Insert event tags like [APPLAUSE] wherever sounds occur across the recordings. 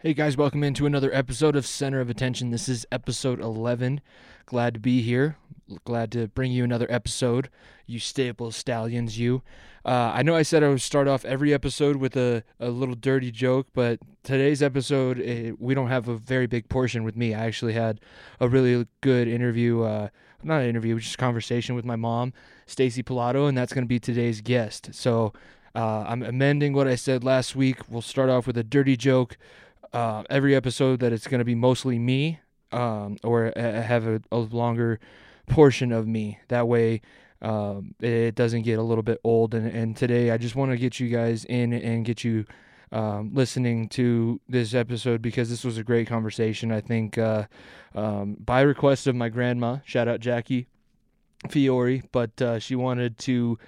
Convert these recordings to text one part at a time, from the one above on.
Hey guys, welcome into another episode of Center of Attention. This is episode 11. Glad to be here. Glad to bring you another episode. You staple stallions, you. Uh, I know I said I would start off every episode with a, a little dirty joke, but today's episode, eh, we don't have a very big portion with me. I actually had a really good interview, uh, not an interview, just a conversation with my mom, Stacy Pilato, and that's going to be today's guest. So uh, I'm amending what I said last week. We'll start off with a dirty joke uh, every episode that it's going to be mostly me um, or uh, have a, a, longer portion of me. That way um, it doesn't get a little bit old. And, and today I just want to get you guys in and get you um, listening to this episode because this was a great conversation. I think uh, um, by request of my grandma, shout out Jackie Fiore, but uh, she wanted to.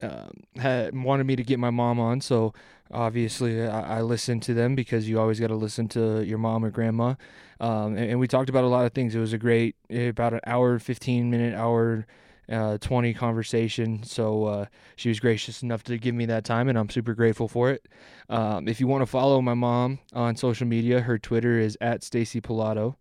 Um, had wanted me to get my mom on, so obviously I, I listen to them because you always got to listen to your mom or grandma. Um, and, and, we talked about a lot of things. It was a great, about an hour, 15 minute, hour, uh, 20 conversation. So uh, she was gracious enough to give me that time, and I'm super grateful for it. Um, if you want to follow my mom on social media, her Twitter is at Stacy Pilato.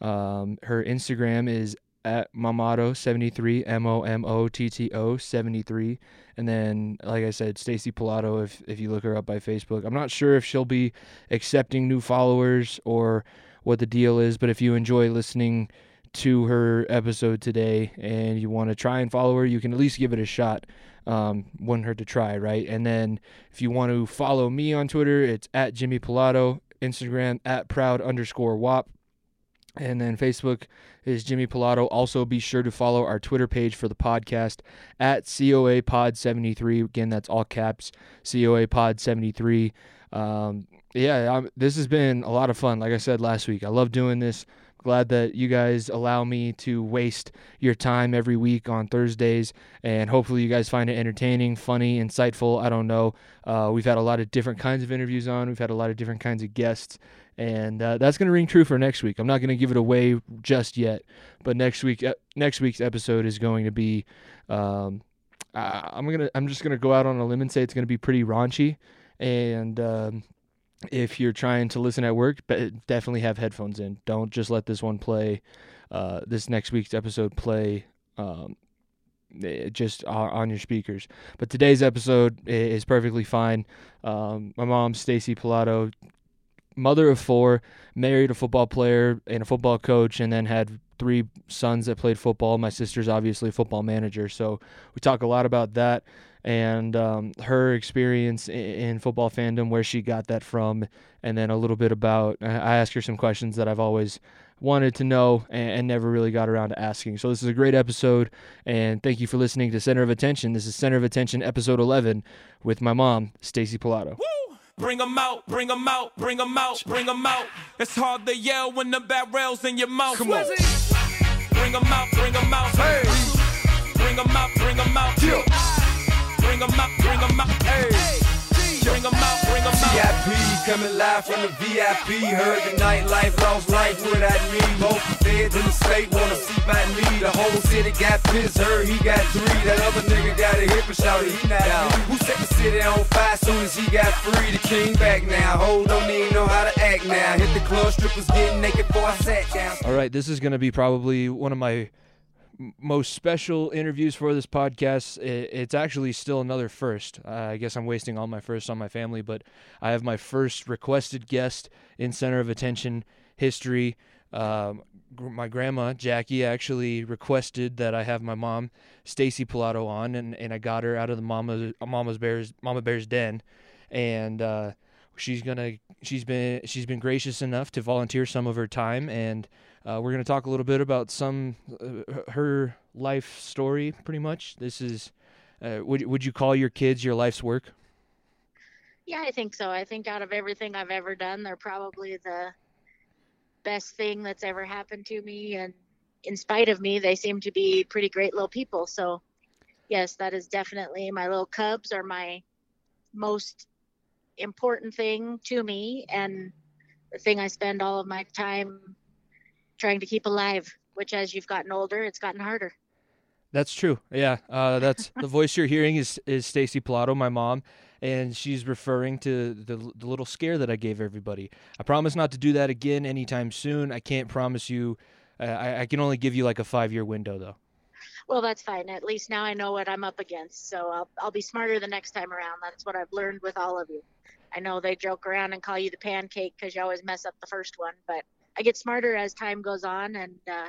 Um, her Instagram is at Momotto73, M O M O T T O 73. And then, like I said, Stacy Pilato, if, if you look her up by Facebook. I'm not sure if she'll be accepting new followers or what the deal is, but if you enjoy listening to her episode today and you want to try and follow her, you can at least give it a shot. Um, wouldn't hurt to try, right? And then if you want to follow me on Twitter, it's at Jimmy Pilato, Instagram at proud underscore WAP. And then Facebook is Jimmy Pilato. Also, be sure to follow our Twitter page for the podcast at COA Pod 73. Again, that's all caps, COA Pod 73. Um, yeah, I'm, this has been a lot of fun. Like I said last week, I love doing this. Glad that you guys allow me to waste your time every week on Thursdays, and hopefully you guys find it entertaining, funny, insightful. I don't know. Uh, we've had a lot of different kinds of interviews on. We've had a lot of different kinds of guests, and uh, that's going to ring true for next week. I'm not going to give it away just yet, but next week, uh, next week's episode is going to be. Um, I'm gonna. I'm just gonna go out on a limb and say it's going to be pretty raunchy, and um, if you're trying to listen at work, definitely have headphones in. Don't just let this one play. Uh, this next week's episode play um, eh, just on your speakers. But today's episode is perfectly fine. Um, my mom, Stacy Pilato, mother of four, married a football player and a football coach, and then had three sons that played football. My sister's obviously a football manager, so we talk a lot about that and um, her experience in, football fandom, where she got that from, and then a little bit about. I ask her some questions that I've always wanted to know and, and, never really got around to asking. So this is a great episode, and thank you for listening to Center of Attention. This is Center of Attention, episode 11, with my mom, Stacy Pilato. Bring them out, bring them out, bring them out, bring them out. It's hard to yell when the barrel's in your mouth. Come on. Bring them out, bring them out. Hey. Bring them out, bring them out. Yeah. Bring them out, bring them out. Hey. VIP coming live from the VIP. Heard the nightlife, lost life without me. Both feds in the state wanna see by me. The whole city got pissed, heard he got three. That other nigga got a hip and shouted he not out. Who set the city on fire soon as he got free? The king back now. Hold don't even know how to act now. Hit the club, strippers getting naked before I sat down. All right, this is gonna be probably one of my most special interviews for this podcast. It's actually still another first. Uh, I guess I'm wasting all my firsts on my family, but I have my first requested guest in Center of Attention history. Um, my grandma Jackie actually requested that I have my mom Stacy Pilato on, and, and I got her out of the mama mama's bears mama bear's den, and uh, she's gonna she's been she's been gracious enough to volunteer some of her time and uh, we're going to talk a little bit about some uh, her life story. Pretty much, this is. Uh, would would you call your kids your life's work? Yeah, I think so. I think out of everything I've ever done, they're probably the best thing that's ever happened to me. And in spite of me, they seem to be pretty great little people. So, yes, that is definitely my little cubs are my most important thing to me and the thing I spend all of my time trying to keep alive, which as you've gotten older, it's gotten harder. That's true. Yeah, uh, that's [LAUGHS] the voice you're hearing is is Stacy Pilato, my mom, and she's referring to the, the little scare that I gave everybody. I promise not to do that again anytime soon. I can't promise you. Uh, I, I can only give you like a five year window though. Well, that's fine. At least now I know what I'm up against. So I'll I'll be smarter the next time around. That's what I've learned with all of you. I know they joke around and call you the pancake because you always mess up the first one, but I get smarter as time goes on, and uh,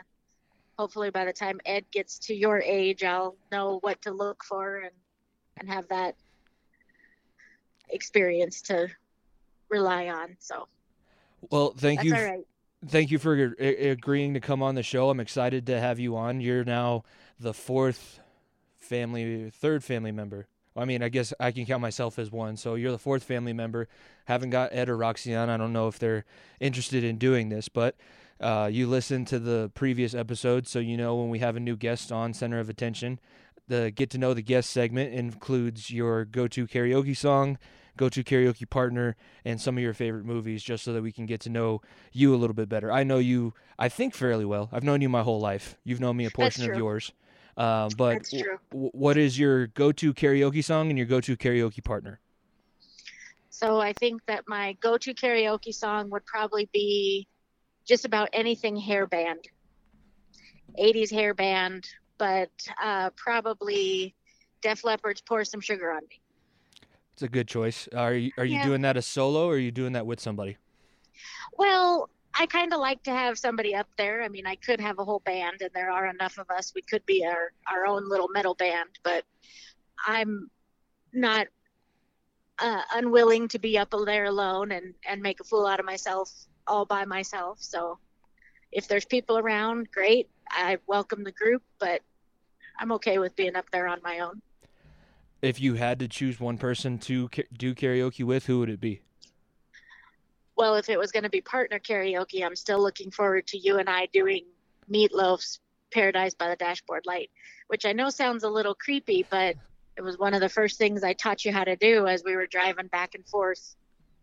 hopefully by the time Ed gets to your age, I'll know what to look for and and have that experience to rely on. So Well, thank that's you. all right. Thank you for agreeing to come on the show. I'm excited to have you on. You're now the fourth family, third family member. I mean, I guess I can count myself as one. So you're the fourth family member. Haven't got Ed or Roxy on. I don't know if they're interested in doing this, but uh, you listened to the previous episode, so you know when we have a new guest on Center of Attention. The get to know the guest segment includes your go to karaoke song, go to karaoke partner, and some of your favorite movies, just so that we can get to know you a little bit better. I know you, I think, fairly well. I've known you my whole life. You've known me a portion of yours. Um, but That's true. w- what is your go to karaoke song and your go to karaoke partner? So I think that my go-to karaoke song would probably be just about anything hair band, 80s hair band, but uh, probably Def Leppard's "Pour Some Sugar on Me." It's a good choice. Are you, are you Yeah. doing that as solo or are you doing that with somebody? Well, I kind of like to have somebody up there. I mean, I could have a whole band, and there are enough of us. We could be our our own little metal band, but I'm not uh, unwilling to be up there alone and and make a fool out of myself all by myself. So, if there's people around, great. I welcome the group, but I'm okay with being up there on my own. If you had to choose one person to do karaoke with, who would it be? well, if it was going to be partner karaoke, I'm still looking forward to you and I doing Meatloaf's Paradise by the Dashboard Light, which I know sounds a little creepy, but it was one of the first things I taught you how to do as we were driving back and forth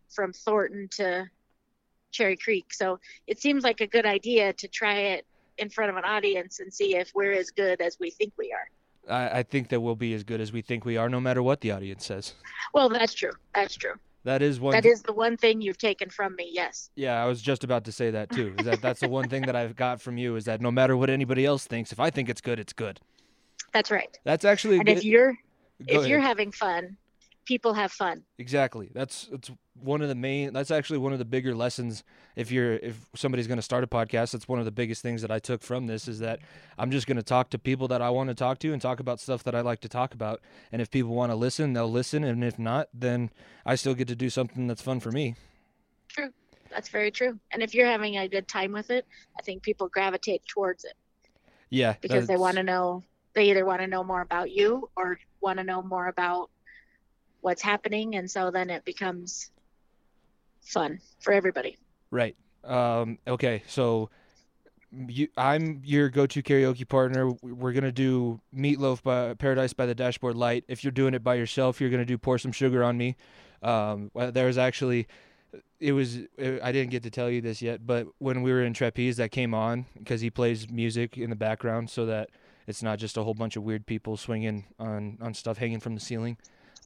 from Thornton to Cherry Creek. So it seems like a good idea to try it in front of an audience and see if we're as good as we think we are. I, I think that we'll be as good as we think we are, no matter what the audience says. Well, that's true. That's true. That is one. That is the one thing you've taken from me. Yes. yeah, I was just about to say that too. Is that that's the one thing that I've got from you is that no matter what anybody else thinks, if I think it's good, it's good. That's right. That's actually And good, if you're if you're having fun, people have fun. Exactly. That's it's one of the main. That's actually one of the bigger lessons. If you're if somebody's going to start a podcast, that's one of the biggest things that I took from this is that I'm just going to talk to people that I want to talk to and talk about stuff that I like to talk about. And if people want to listen, they'll listen. And if not, then I still get to do something that's fun for me. True. That's very true. And if you're having a good time with it, I think people gravitate towards it Yeah, because they want to know they either want to know more about you or want to know more about what's happening and so then it becomes fun for everybody. Right. Um, okay, so you, I'm your go-to karaoke partner. We're gonna do Meatloaf by Paradise by the Dashboard Light. If you're doing it by yourself, you're gonna do Pour Some Sugar on Me. Um, there was actually, it was I didn't get to tell you this yet, but when we were in Trapeze, that came on because he plays music in the background, so that it's not just a whole bunch of weird people swinging on on stuff hanging from the ceiling.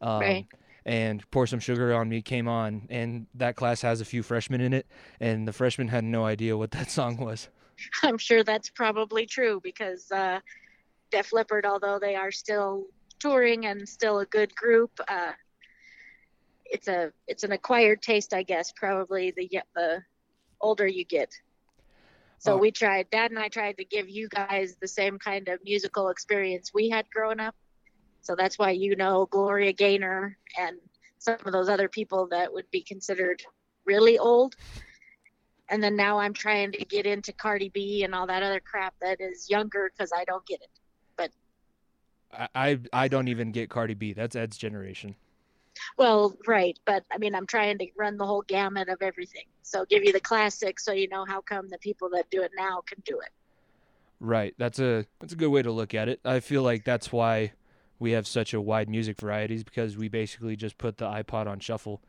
Um, Right. And pour some sugar on me came on, and that class has a few freshmen in it, and the freshmen had no idea what that [LAUGHS] song was. I'm sure that's probably true because uh, Def Leppard, although they are still touring and still a good group, uh, it's a it's an acquired taste, I guess. Probably the the older you get. So Oh. we tried. Dad and I tried to give you guys the same kind of musical experience we had growing up. So that's why you know Gloria Gaynor and some of those other people that would be considered really old and then now I'm trying to get into Cardi B and all that other crap that is younger because I don't get it. I, I I don't even get Cardi B. That's Ed's generation. Well, right, but I mean, I'm trying to run the whole gamut of everything. So give you the classics, so you know how come the people that do it now can do it. Right. That's a that's a good way to look at it. I feel like that's why we have such a wide music varieties because we basically just put the iPod on shuffle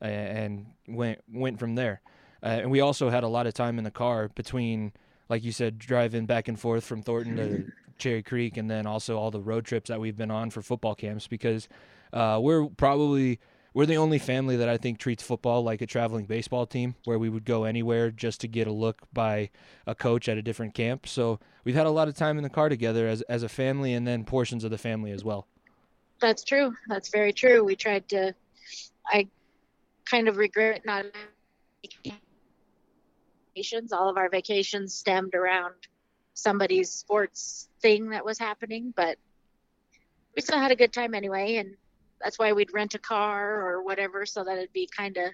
and went went from there. Uh, and we also had a lot of time in the car between, like you said, driving back and forth from Thornton to Cherry Creek, and then also all the road trips that we've been on for football camps because uh, we're probably we're the only family that I think treats football like a traveling baseball team, where we would go anywhere just to get a look by a coach at a different camp. So we've had a lot of time in the car together as as a family, and then portions of the family as well. That's true. That's very true. We tried to. I kind of regret not vacations. All of our vacations stemmed around somebody's sports thing that was happening, but we still had a good time anyway, and that's why we'd rent a car or whatever so that it'd be kind of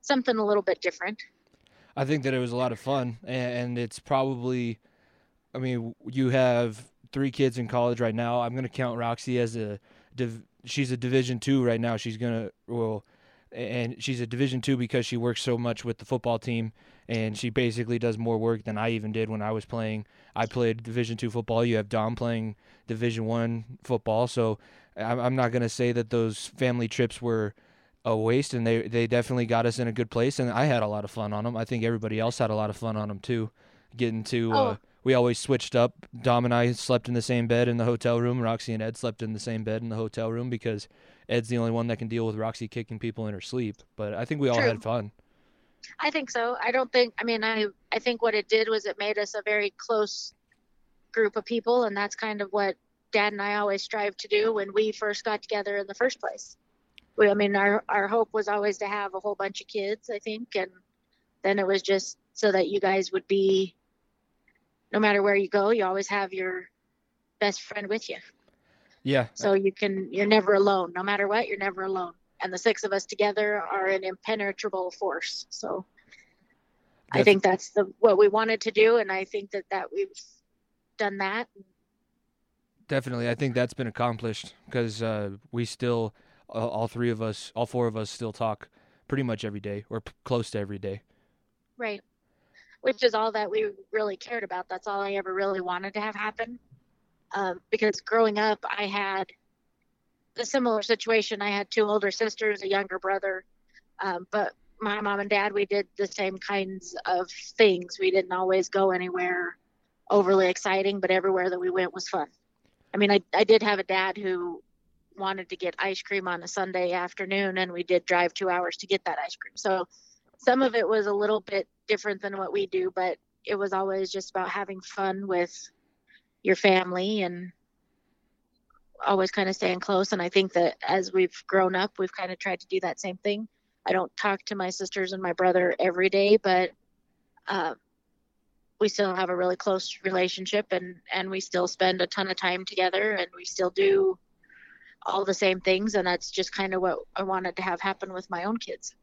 something a little bit different. I think that it was a lot of fun, and it's probably, I mean, you have three kids in college right now. I'm going to count Roxy as a, she's a Division two right now. She's gonna well, and she's a Division two because she works so much with the football team, and she basically does more work than I even did when I was playing. I played Division two football. You have Dom playing Division one football, so I'm not going to say that those family trips were a waste, and they they definitely got us in a good place, and I had a lot of fun on them. I think everybody else had a lot of fun on them too. Getting to, uh, oh. uh, we always switched up. Dom and I slept in the same bed in the hotel room. Roxy and Ed slept in the same bed in the hotel room because Ed's the only one that can deal with Roxy kicking people in her sleep. But I think we all True. had fun. I think so. I don't think. I mean, I I think what it did was it made us a very close group of people, and that's kind of what dad and I always strive to do when we first got together in the first place. We, I mean, our, our hope was always to have a whole bunch of kids, I think. And then it was just so that you guys would be, no matter where you go, you always have your best friend with you. Yeah. So you can, you're never alone. No matter what, you're never alone. And the six of us together are an impenetrable force. So I think that's the what we wanted to do, and I think that that we've done that. Definitely, I think that's been accomplished because uh, we still, uh, all three of us, all four of us, still talk pretty much every day or p- close to every day. Right, which is all that we really cared about. That's all I ever really wanted to have happen. Um, because growing up, I had a similar situation. I had two older sisters, a younger brother, um, but my mom and dad, we did the same kinds of things. We didn't always go anywhere overly exciting, but everywhere that we went was fun. I mean, I, I did have a dad who wanted to get ice cream on a Sunday afternoon, and we did drive two hours to get that ice cream. So some of it was a little bit different than what we do, but it was always just about having fun with your family and always kind of staying close. And I think that as we've grown up, we've kind of tried to do that same thing. I don't talk to my sisters and my brother every day, but uh, we still have a really close relationship and and we still spend a ton of time together and we still do all the same things and that's just kind of what I wanted to have happen with my own kids.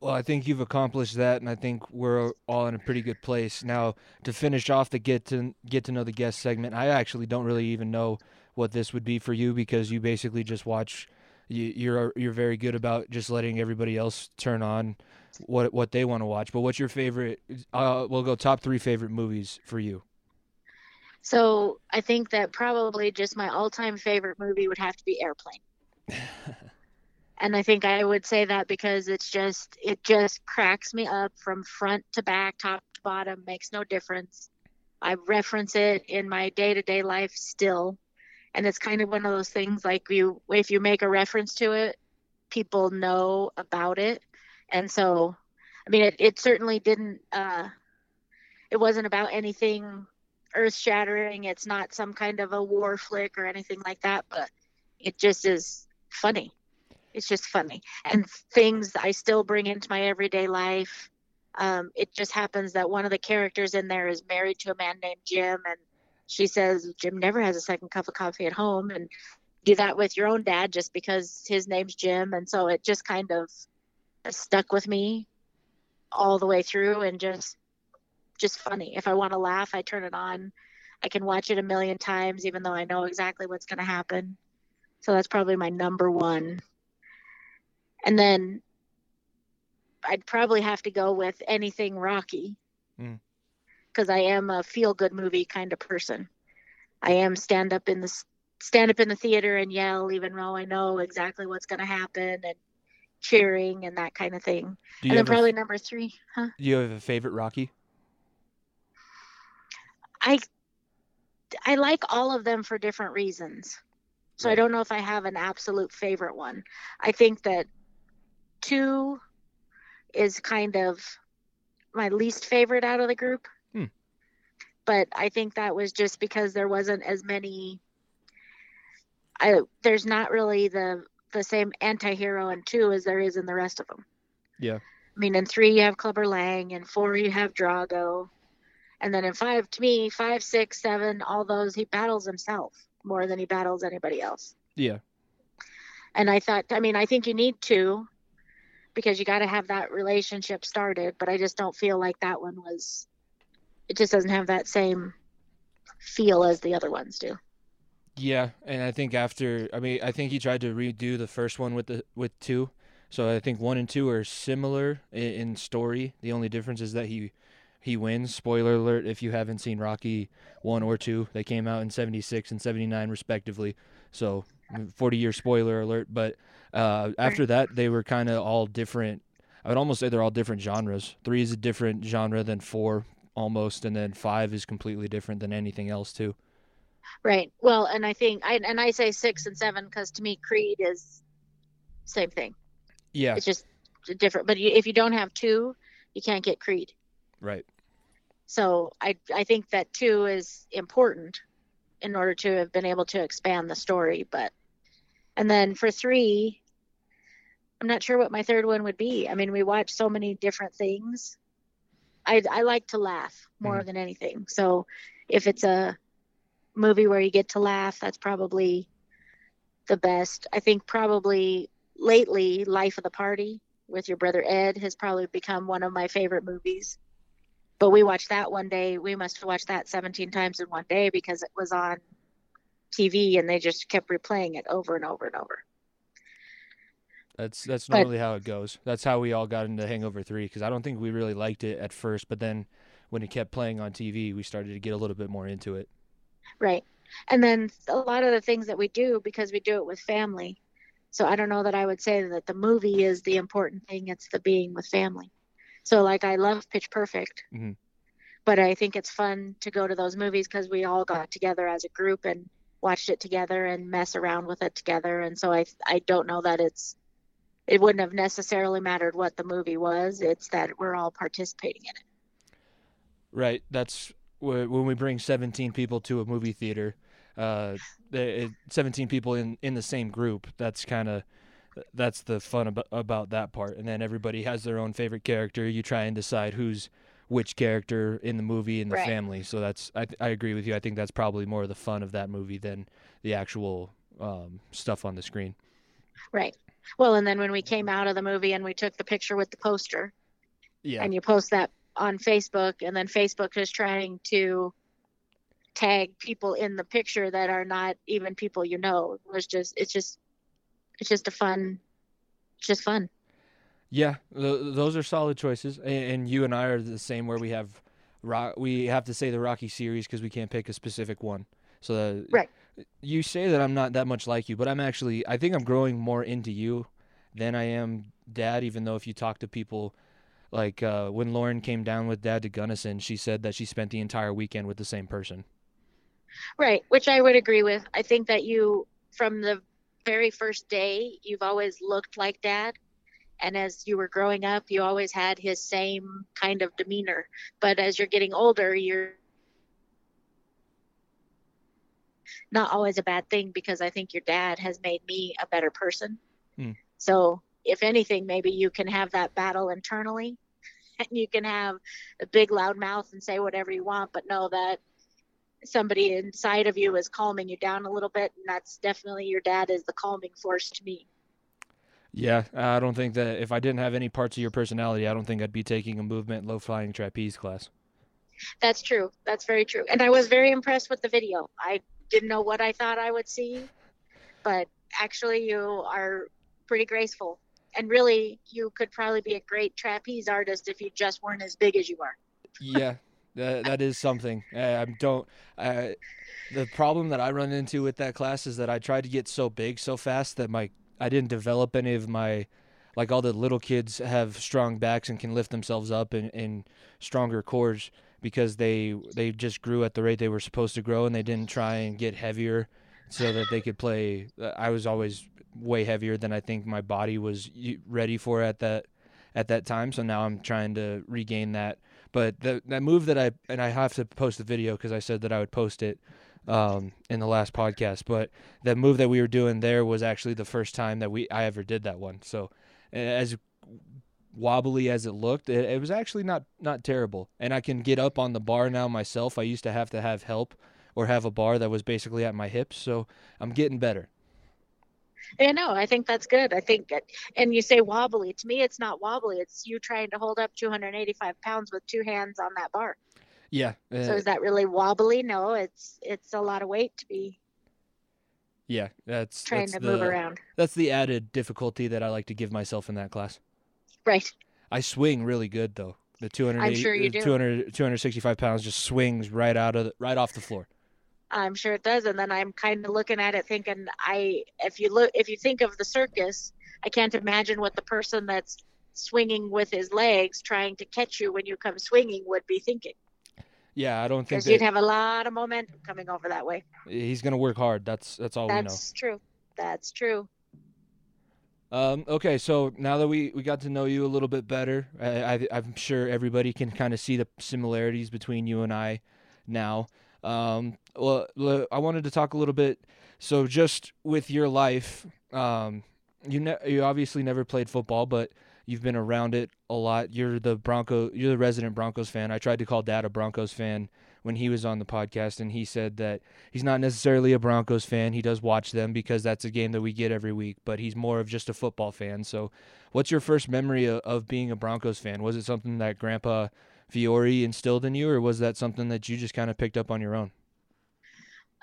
Well, I think you've accomplished that, and I think we're all in a pretty good place now. To finish off the get to get to know the guest segment, I actually don't really even know what this would be for you because you basically just watch. You, you're you're very good about just letting everybody else turn on what what they want to watch. But what's your favorite? Uh, we'll go top three favorite movies for you. So I think that probably just my all-time favorite movie would have to be Airplane. [LAUGHS] and I think I would say that because it's just it just cracks me up from front to back, top to bottom, makes no difference. I reference it in my day-to-day life still. And it's kind of one of those things like you if you make a reference to it, people know about it. And so i mean it, it certainly didn't uh it wasn't about anything earth shattering it's not some kind of a war flick or anything like that but it just is funny. It's just funny. And things i still bring into my everyday life um, it just happens that one of the characters in there is married to a man named jim and she says jim never has a second cup of coffee at home and do that with your own dad just because his name's jim and so it just kind of stuck with me all the way through and just just funny. If I want to laugh, I turn it on. I can watch it a million times even though I know exactly what's going to happen. So that's probably my number one. And then I'd probably have to go with anything Rocky. Hmm. Because. I am a feel good movie kind of person. I am stand up in the stand up in the theater and yell even though I know exactly what's going to happen and cheering and that kind of thing. And then probably a, number three, huh? Do you have a favorite Rocky? I I like all of them for different reasons. So I don't know if I have an absolute favorite one. I think that two is kind of my least favorite out of the group. But I think that was just because there wasn't as many I there's not really the the same anti-hero in two as there is in the rest of them. Yeah. I mean, in three you have Clubber Lang, and four you have Drago, and then in five, to me, five, six, seven, all those he battles himself more than he battles anybody else. Yeah. And I thought, I mean, I think you need to, because you got to have that relationship started. But I just don't feel like that one was. It just doesn't have that same feel as the other ones do. Yeah, and I think after I mean I think he tried to redo the first one with the with two. So I think one and two are similar in, in story. The only difference is that he he wins. Spoiler alert if you haven't seen Rocky 1 or 2. They came out in 76 and 79 respectively. So 40 year spoiler alert, but uh, after that they were kind of all different. I would almost say they're all different genres. 3 is a different genre than 4 almost and then 5 is completely different than anything else too. Right. Well, and I think I and I say six and seven because to me Creed is same thing. Yeah, It's just different. But if you don't have two, you can't get Creed. right. So I I think that two is important in order to have been able to expand the story. But and then for three, I'm not sure what my third one would be. I mean, we watch so many different things. I I like to laugh more Mhm. than anything. So if it's a movie where you get to laugh, that's probably the best. I think probably lately Life of the Party with your brother Ed has probably become one of my favorite movies. But we watched that one day. We must have watched that 17 times in one day because it was on TV and they just kept replaying it over and over and over. That's that's normally how it goes. That's how we all got into Hangover 3 because I don't think we really liked it at first, but then when it kept playing on TV, we started to get a little bit more into it. Right. And then a lot of the things that we do because we do it with family. So I don't know that I would say that the movie is the important thing, it's the being with family. So like I love Pitch Perfect. Mhm. But I think it's fun to go to those movies because we all got together as a group and watched it together and mess around with it together. And so I I don't know that it's it wouldn't have necessarily mattered what the movie was. It's that we're all participating in it. Right. That's when we bring 17 people to a movie theater. Uh, 17 people in in the same group. That's kind of that's the fun about, about that part. And then everybody has their own favorite character. You try and decide who's which character in the movie in the Right. family. So that's I I agree with you. I think that's probably more the fun of that movie than the actual um, stuff on the screen. Right. Well, and then when we came out of the movie and we took the picture with the poster, Yeah. and you post that on Facebook, and then Facebook is trying to tag people in the picture that are not even people you know. It was just, it's just, it's just a fun, it's just fun. Yeah, th- those are solid choices, and, and you and I are the same. Where we have, rock, we have to say the Rocky series because we can't pick a specific one. So that, Right. You say that I'm not that much like you, but I'm actually. I think I'm growing more into you than I am Dad. Even though if you talk to people, like uh, when Lauren came down with Dad to Gunnison, she said that she spent the entire weekend with the same person. Right. Which I would agree with. I think that you, from the very first day, you've always looked like dad. And as you were growing up, you always had his same kind of demeanor. But as you're getting older, you're not always a bad thing because I think your dad has made me a better person. Hmm. So, if anything, maybe you can have that battle internally and [LAUGHS] you can have a big loud mouth and say whatever you want, but know that somebody inside of you is calming you down a little bit. And that's definitely your dad is the calming force to me. Yeah, I don't think that if I didn't have any parts of your personality, I don't think I'd be taking a movement low flying trapeze class. That's true. That's very true. And I was very impressed with the video. I didn't know what I thought I would see, but actually, you are pretty graceful. And really, you could probably be a great trapeze artist if you just weren't as big as you are. yeah, that that is something. I don't. I, the problem that I run into with that class is that I tried to get so big so fast that my I didn't develop any of my like all the little kids have strong backs and can lift themselves up in, in stronger cores because they they just grew at the rate they were supposed to grow and they didn't try and get heavier so that they could play. uh, I was always way heavier than I think my body was ready for at that at that time. So now I'm trying to regain that. But the, that move that I and I have to post the video because I said that I would post it um, in the last podcast. But that move that we were doing there was actually the first time that we I ever did that one. So as wobbly as it looked, it, it was actually not not terrible. And I can get up on the bar now myself. I used to have to have help or have a bar that was basically at my hips. So I'm getting better. Yeah, no, I think that's good. I think, it- and you say wobbly. To me, it's not wobbly. It's you trying to hold up 285 pounds with two hands on that bar. Yeah. So uh, is that really wobbly? No, it's it's a lot of weight to be yeah. That's trying that's to the, move around. That's the added difficulty that I like to give myself in that class. Right. I swing really good though. The 280, sure uh, do. 200 265 pounds just swings right out of the, right off the floor. I'm sure it does. And then I'm kind of looking at it thinking, I if you look if you think of the circus, I can't imagine what the person that's swinging with his legs trying to catch you when you come swinging would be thinking. Yeah, I don't think Because that you'd have a lot of momentum coming over that way. he's gonna work hard. That's that's all we know. That's true. That's true. Um, okay, so now that we, we got to know you a little bit better, I, I'm sure everybody can kind of see the similarities between you and I now. Um, well, I wanted to talk a little bit. So, just with your life, um, you ne- you obviously never played football, but you've been around it a lot. You're the Bronco, you're the resident Broncos fan. I tried to call Dad a Broncos fan when he was on the podcast, and he said that he's not necessarily a Broncos fan. He does watch them because that's a game that we get every week, but he's more of just a football fan. So, what's your first memory of, of being a Broncos fan? Was it something that Grandpa Fiore instilled in you, or was that something that you just kind of picked up on your own?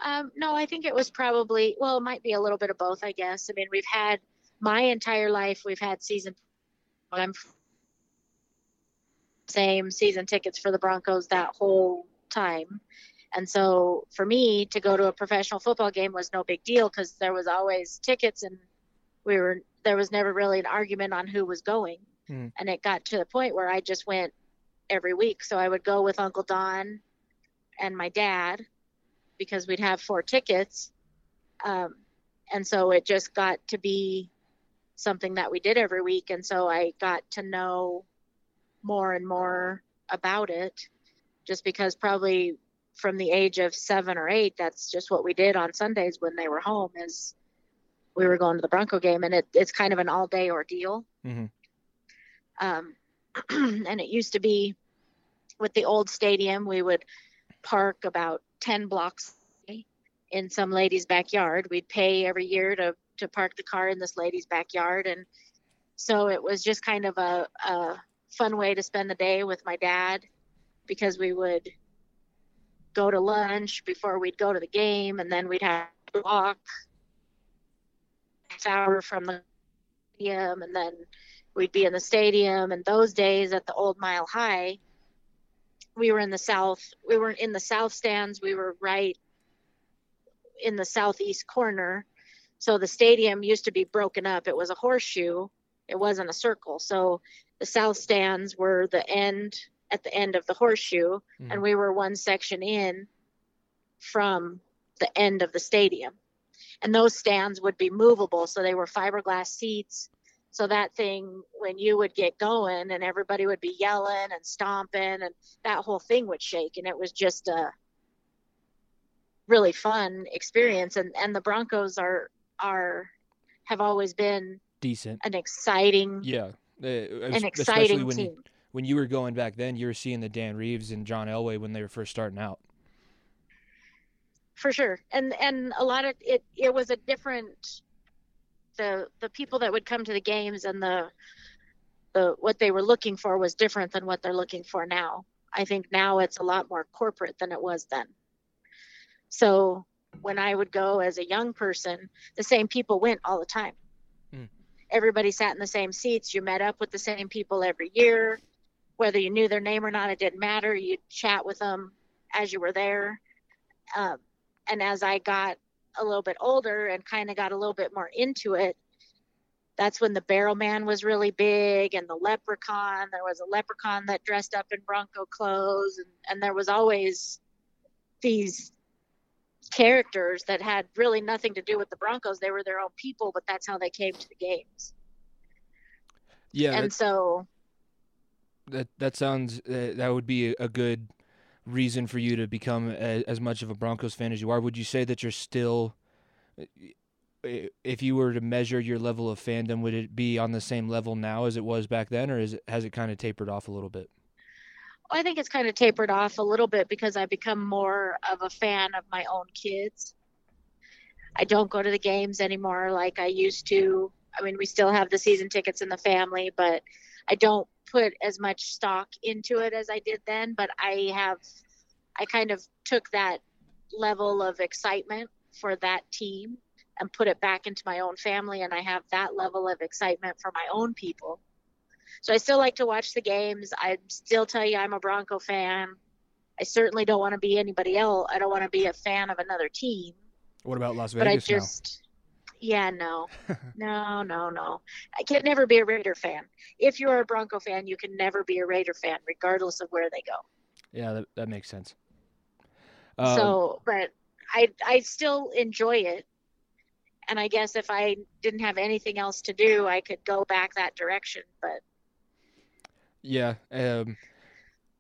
Um, no, I think it was probably well, it might be a little bit of both, I guess. I mean, we've had my entire life we've had season I'm same season tickets for the Broncos that whole time. And so for me to go to a professional football game was no big deal because there was always tickets and we were there was never really an argument on who was going. Mm. And it got to the point where I just went every week. So I would go with Uncle Don and my dad because we'd have four tickets. Um, and so it just got to be something that we did every week. And so I got to know more and more about it just because probably from the age of seven or eight, that's just what we did on Sundays when they were home is we were going to the Bronco game and it, it's kind of an all day ordeal. Mhm. Um, [CLEARS THROAT] and it used to be with the old stadium, we would park about 10 blocks in some lady's backyard. We'd pay every year to, to park the car in this lady's backyard. And so it was just kind of a, a fun way to spend the day with my dad because we would go to lunch before we'd go to the game and then we'd have to walk half hour from the stadium and then we'd be in the stadium. And those days at the old mile high we were in the south we weren't in the south stands we were right in the southeast corner. So the stadium used to be broken up. It was a horseshoe. It wasn't a circle. So the south stands were the end at the end of the horseshoe Mhm. and we were one section in from the end of the stadium and those stands would be movable so they were fiberglass seats so that thing when you would get going and everybody would be yelling and stomping and that whole thing would shake and it was just a really fun experience and and the broncos are are have always been Decent. an exciting Yeah. Uh, an exciting when team you, when you were going back then, you were seeing the Dan Reeves and John Elway when they were first starting out. for sure. And and a lot of it it was a different the the people that would come to the games and the the what they were looking for was different than what they're looking for now. I think now it's a lot more corporate than it was then. So when i would go as a young person the same people went all the time. Mm. everybody sat in the same seats. You met up with the same people every year whether you knew their name or not it didn't matter you'd chat with them as you were there um, and as I got a little bit older and kind of got a little bit more into it, that's when the Barrel Man was really big and the Leprechaun. There was a Leprechaun that dressed up in Bronco clothes, and, and there was always these characters that had really nothing to do with the Broncos. They were their own people, but that's how they came to the games. Yeah, and so that that sounds uh, that would be a good reason for you to become a, as much of a Broncos fan as you are. Would you say that you're still if you were to measure your level of fandom, would it be on the same level now as it was back then, or is it, has it kind of tapered off a little bit? I think it's kind of tapered off a little bit because I become more of a fan of my own kids. I don't go to the games anymore like I used to. I mean, we still have the season tickets in the family, but I don't put as much stock into it as I did then. But I have, I kind of took that level of excitement for that team and put it back into my own family and I have that level of excitement for my own people. So I still like to watch the games. I still tell you I'm a Bronco fan. I certainly don't want to be anybody else. I don't want to be a fan of another team. What about Las Vegas But I just now? Yeah, no. [LAUGHS] no, no, no. I can never be a Raider fan. If you're a Bronco fan, you can never be a Raider fan regardless of where they go. Yeah, that, that makes sense. Um, so, but I I still enjoy it and I guess if I didn't have anything else to do, I could go back that direction. But yeah, um,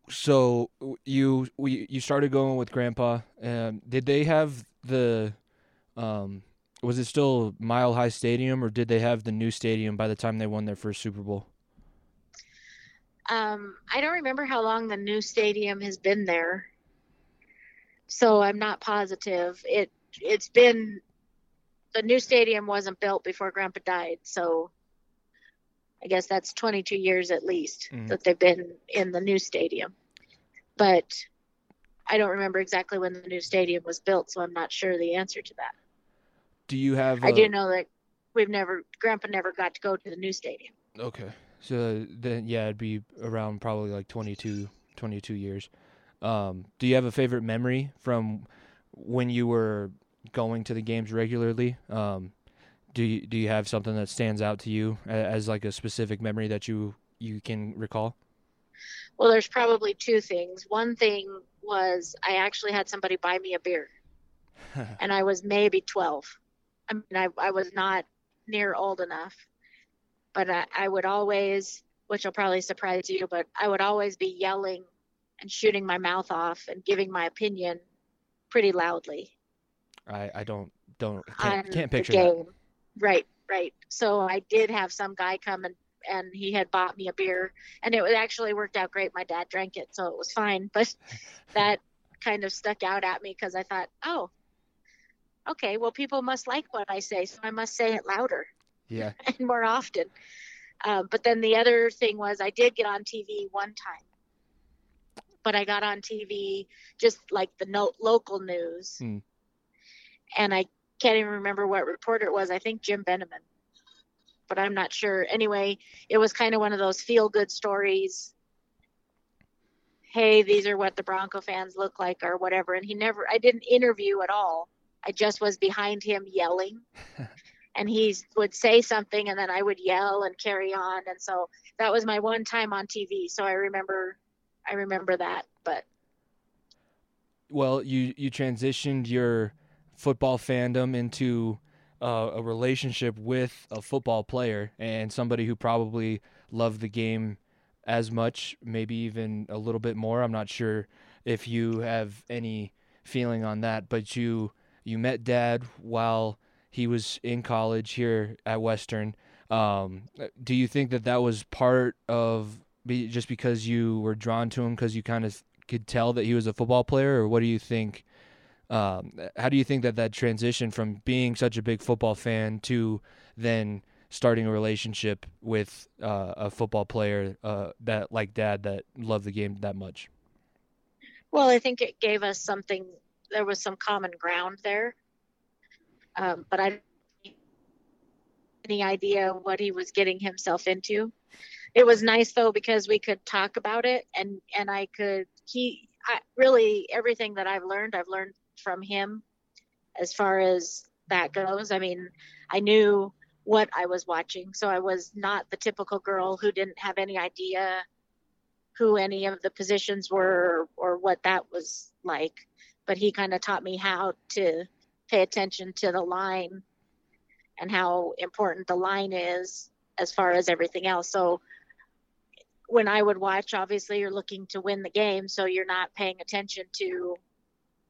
so you we you started going with Grandpa. Um, did they have the um, was it still Mile High Stadium, or did they have the new stadium by the time they won their first Super Bowl? Um, I don't remember how long the new stadium has been there, so I'm not positive. It it's been the new stadium wasn't built before Grandpa died, so I guess that's 22 years at least mm-hmm. that they've been in the new stadium. But I don't remember exactly when the new stadium was built, so I'm not sure the answer to that. Do you have? I do know that we've never, Grandpa never got to go to the new stadium. Okay, so then yeah, it'd be around probably like 22, 22 years. Um, do you have a favorite memory from when you were going to the games regularly. Um, do you do you have something that stands out to you as like a specific memory that you you can recall? Well, there's probably two things. One thing was I actually had somebody buy me a beer, [LAUGHS] and I was maybe 12. I mean, I, I was not near old enough, but I, I would always, which will probably surprise you, but I would always be yelling and shooting my mouth off and giving my opinion pretty loudly. I I don't don't can't, can't picture that. Right, right. So I did have some guy come and and he had bought me a beer and it actually worked out great. My dad drank it, so it was fine. But [LAUGHS] that kind of stuck out at me because I thought, oh, okay, well, people must like what I say, so I must say it louder. Yeah. [LAUGHS] and more often. Uh, but then the other thing was I did get on TV one time, but I got on TV just like the no- local news. Hmm and I can't even remember what reporter it was. I think Jim Benemann, but I'm not sure. Anyway, it was kind of one of those feel good stories. Hey, these are what the Bronco fans look like, or whatever. And he never, I didn't interview at all. I just was behind him yelling. [LAUGHS] and he would say something, and then I would yell and carry on. And so that was my one time on TV. So I remember, I remember that. But well, you you transitioned your football fandom into uh, a relationship with a football player and somebody who probably loved the game as much, maybe even a little bit more. I'm not sure if you have any feeling on that, but you you met Dad while he was in college here at Western. Um, do you think that that was part of be, just because you were drawn to him because you kind of could tell that he was a football player, or what do you think um, how do you think that that transition from being such a big football fan to then starting a relationship with uh, a football player uh, that like dad that loved the game that much? Well, I think it gave us something. There was some common ground there, um, but I any idea what he was getting himself into. It was nice though because we could talk about it and and I could he I, really everything that I've learned I've learned from him as far as that goes. I mean, I knew what I was watching, so I was not the typical girl who didn't have any idea who any of the positions were or, what that was like. But he kind of taught me how to pay attention to the line and how important the line is as far as everything else. So when I would watch, obviously you're looking to win the game, so you're not paying attention to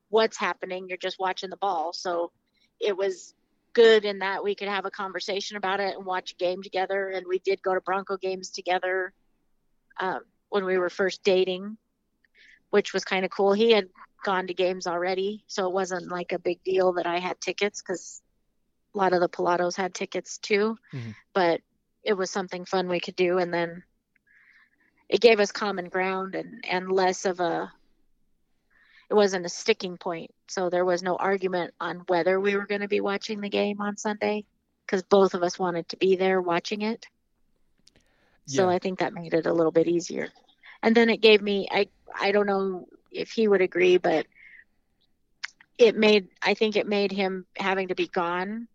what's happening. You're just watching the ball. So it was good in that we could have a conversation about it and watch a game together. And we did go to Bronco games together um, when we were first dating, which was kind of cool. He had gone to games already, so it wasn't like a big deal that I had tickets because a lot of the Pilatos had tickets too. Mhm. But it was something fun we could do, and then it gave us common ground and and less of a. It wasn't a sticking point, so there was no argument on whether we were going to be watching the game on Sunday, because both of us wanted to be there watching it. So I think that made it a little bit easier. And then it gave me I I don't know if he would agree, but it made I think it made him having to be gone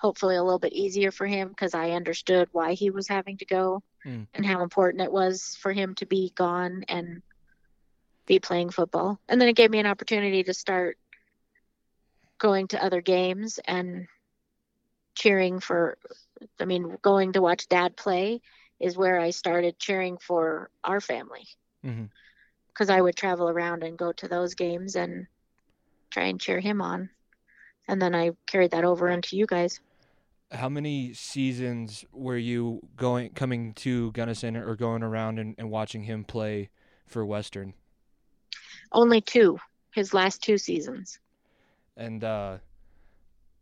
hopefully a little bit easier for him because I understood why he was having to go Mm. and how important it was for him to be gone and be playing football. And then it gave me an opportunity to start going to other games and cheering for I mean going to watch dad play is where I started cheering for our family because I would travel around and go to those games and try and cheer him on. And then I carried that over into you guys. How many seasons were you going coming to Gunnison or going around and, and watching him play for Western? Only two, his last two seasons. And uh,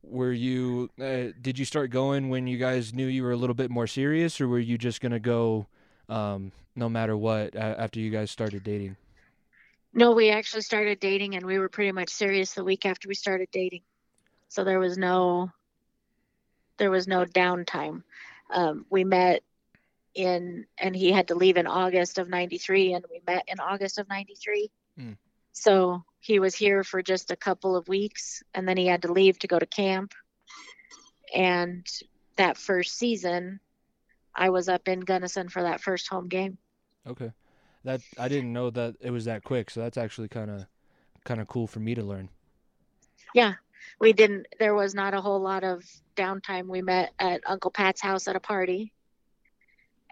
were you uh, did you start going when you guys knew you were a little bit more serious, or were you just gonna go um, no matter what after you guys started dating? No, we actually started dating and we were pretty much serious the week after we started dating. So there was no there was no downtime. Um, we met in and he had to leave in August of 93 and we met in August of 93. Mm. So he was here for just a couple of weeks and then he had to leave to go to camp. And that first season I was up in Gunnison for that first home game. Okay, that I didn't know that it was that quick, so that's actually kind of kind of cool for me to learn. yeah we didn't there was not a whole lot of downtime we met at uncle pat's house at a party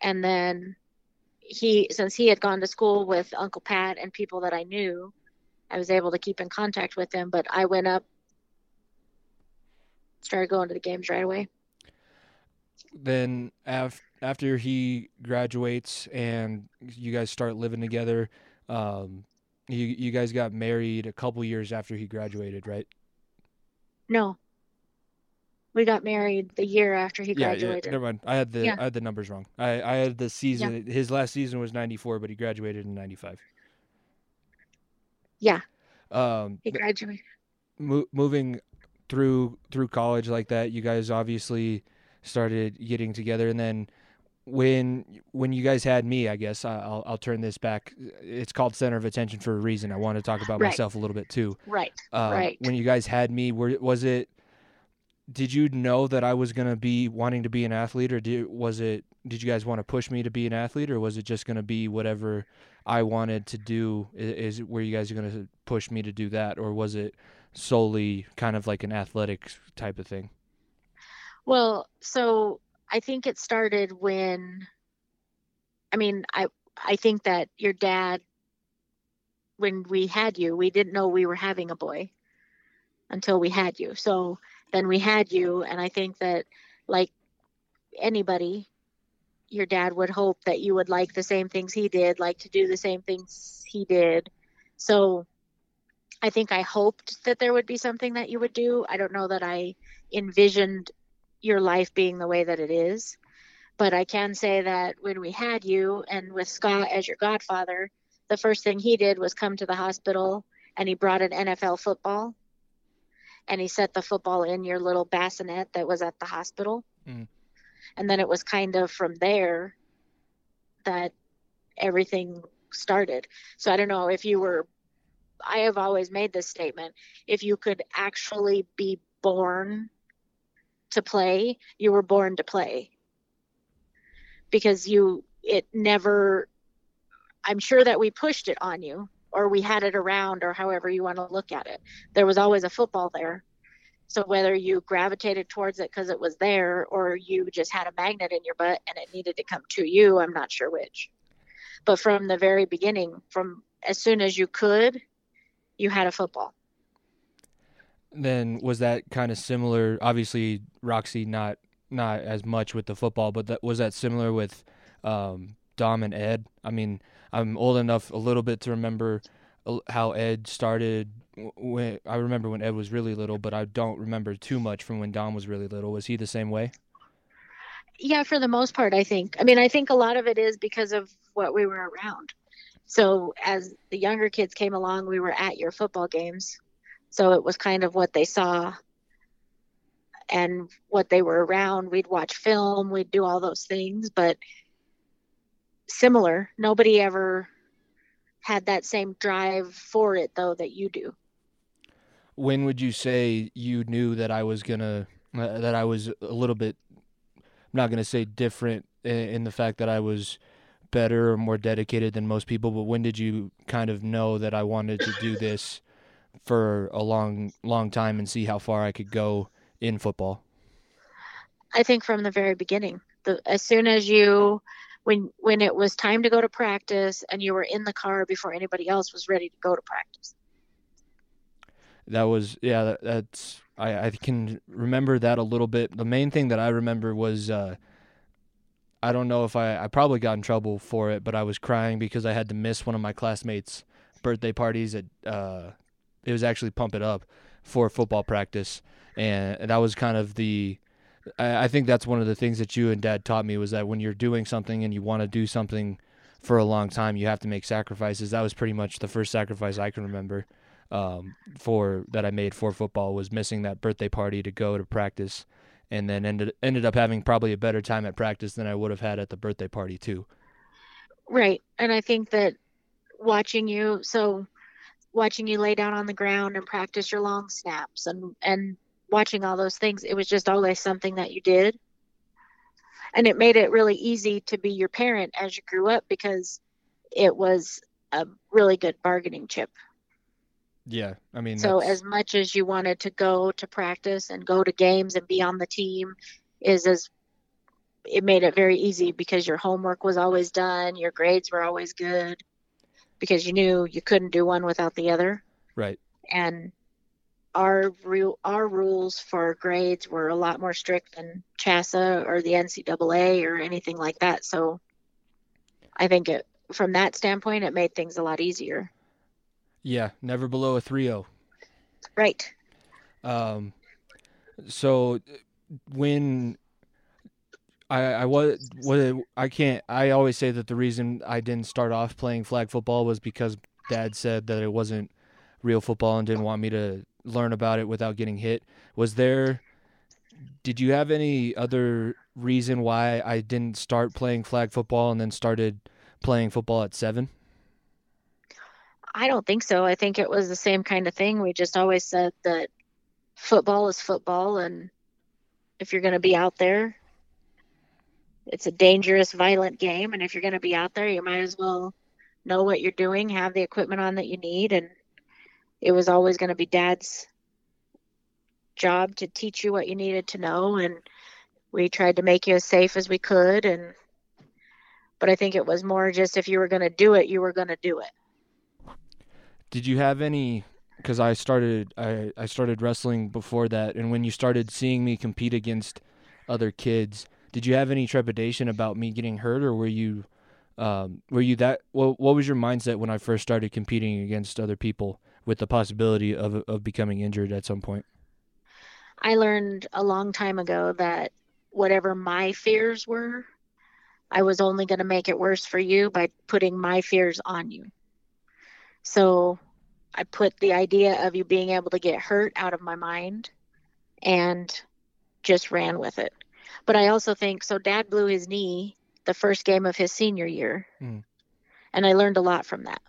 and then he since he had gone to school with uncle pat and people that i knew i was able to keep in contact with him but i went up started going to the games right away. Then af- after he graduates and you guys start living together um you you guys got married a couple years after he graduated right? No. We got married the year after he yeah, yeah graduated. never mind. I had the Yeah. i had the numbers wrong. I i had the season his last season was 94 but he graduated in 95 Yeah. um he graduated mo- moving through through college like that you guys obviously started getting together and then when when you guys had me i guess i'll i'll turn this back it's called center of attention for a reason i want to talk about Right. myself a little bit too right um, Right. when you guys had me were was it did you know that i was going to be wanting to be an athlete or did was it did you guys want to push me to be an athlete or was it just going to be whatever i wanted to do is it where you guys going to push me to do that or was it solely kind of like an athletics type of thing Well, so I think it started when I mean, I I think that your dad when we had you, we didn't know we were having a boy until we had you. So then we had you and I think that like anybody your dad would hope that you would like the same things he did, like to do the same things he did. So I think I hoped that there would be something that you would do. I don't know that I envisioned your life being the way that it is. But I can say that when we had you and with Scott as your godfather, the first thing he did was come to the hospital and he brought an NFL football and he set the football in your little bassinet that was at the hospital. Mm. And then it was kind of from there that everything started. So I don't know if you were, I have always made this statement if you could actually be born to play, you were born to play. Because you, it never, I'm sure that we pushed it on you or we had it around or however you want to look at it. There was always a football there. So whether you gravitated towards it because it was there or you just had a magnet in your butt and it needed to come to you, I'm not sure which. But from the very beginning, from as soon as you could, you had a football. Then was that kind of similar? Obviously, Roxy not not as much with the football, but that was that similar with um, Dom and Ed. I mean, I'm old enough a little bit to remember how Ed started. When I remember when Ed was really little, but I don't remember too much from when Dom was really little. Was he the same way? Yeah, for the most part, I think. I mean, I think a lot of it is because of what we were around. So as the younger kids came along, we were at your football games. So it was kind of what they saw and what they were around. We'd watch film, we'd do all those things, but similar. Nobody ever had that same drive for it though that you do. When would you say you knew that I was gonna uh, that I was a little bit I'm not gonna say different in, in the fact that I was better or more dedicated than most people, but when did you kind of know that I wanted to do this for a long long time and see how far I could go in football? I think from the very beginning. The, as soon as you when when it was time to go to practice and you were in the car before anybody else was ready to go to practice. That was yeah. That, that's I I can remember that a little bit. The main thing that I remember was uh, I don't know if I I probably got in trouble for it, but I was crying because I had to miss one of my classmates' birthday parties at uh, it was actually pump it up for football practice, and that was kind of the I, I think that's one of the things that you and dad taught me was that when you're doing something and you want to do something for a long time, you have to make sacrifices. That was pretty much the first sacrifice I can remember um, for that I made for football was missing that birthday party to go to practice, and then ended ended up having probably a better time at practice than I would have had at the birthday party too. Right, and I think that watching you so watching you lay down on the ground and practice your long snaps and and watching all those things, it was just always something that you did. And it made it really easy to be your parent as you grew up because it was a really good bargaining chip. Yeah, I mean, so that's... as much as you wanted to go to practice and go to games and be on the team, is as it made it very easy because your homework was always done, your grades were always good, because you knew you couldn't do one without the other. Right. And our real our rules for grades were a lot more strict than CHSAA or the NCAA or anything like that. So I think it from that standpoint it made things a lot easier. Yeah, never below a 3-0. Right. Um so when I I was what I can't I always say that the reason I didn't start off playing flag football was because dad said that it wasn't real football and didn't want me to learn about it without getting hit. Was there did you have any other reason why I didn't start playing flag football and then started playing football at 7? I don't think so. I think it was the same kind of thing. We just always said that football is football and if you're going to be out there it's a dangerous violent game and if you're going to be out there you might as well know what you're doing have the equipment on that you need and it was always going to be dad's job to teach you what you needed to know and we tried to make you as safe as we could and but i think it was more just if you were going to do it you were going to do it. Did you have any because i started I, I started wrestling before that and when you started seeing me compete against other kids did you have any trepidation about me getting hurt or were you um, were you that what, what was your mindset when i first started competing against other people with the possibility of of becoming injured at some point? I learned a long time ago that whatever my fears were, I was only going to make it worse for you by putting my fears on you. So I put the idea of you being able to get hurt out of my mind and just ran with it. But I also think so dad blew his knee the first game of his senior year. Mm. And I learned a lot from that.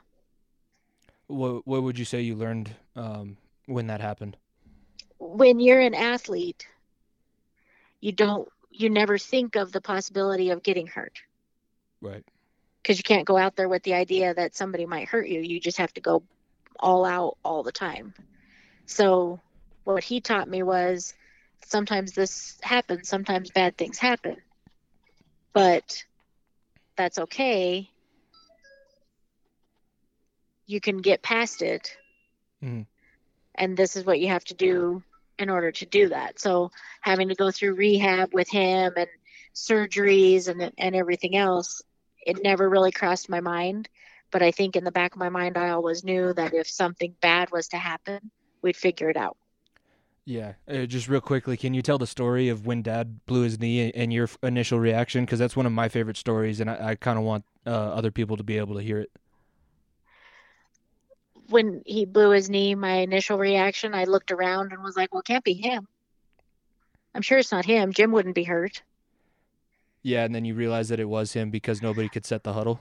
What What would you say you learned um, when that happened? When you're an athlete, you don't you never think of the possibility of getting hurt. Right. because you can't go out there with the idea that somebody might hurt you. You just have to go all out all the time. So, what he taught me was sometimes this happens, sometimes bad things happen, but that's okay. You can get past it. Mhm. And this is what you have to do in order to do that. So, having to go through rehab with him and surgeries and and everything else, it never really crossed my mind. But I think in the back of my mind, I always knew that if something bad was to happen, we'd figure it out. Yeah, uh, just real quickly, can you tell the story of when Dad blew his knee and your initial reaction? Because that's one of my favorite stories, and I, I kind of want uh, other people to be able to hear it. When he blew his knee, my initial reaction, I looked around and was like, well, it can't be him. I'm sure it's not him. Jim wouldn't be hurt. Yeah, and then you realize that it was him because nobody could set the huddle.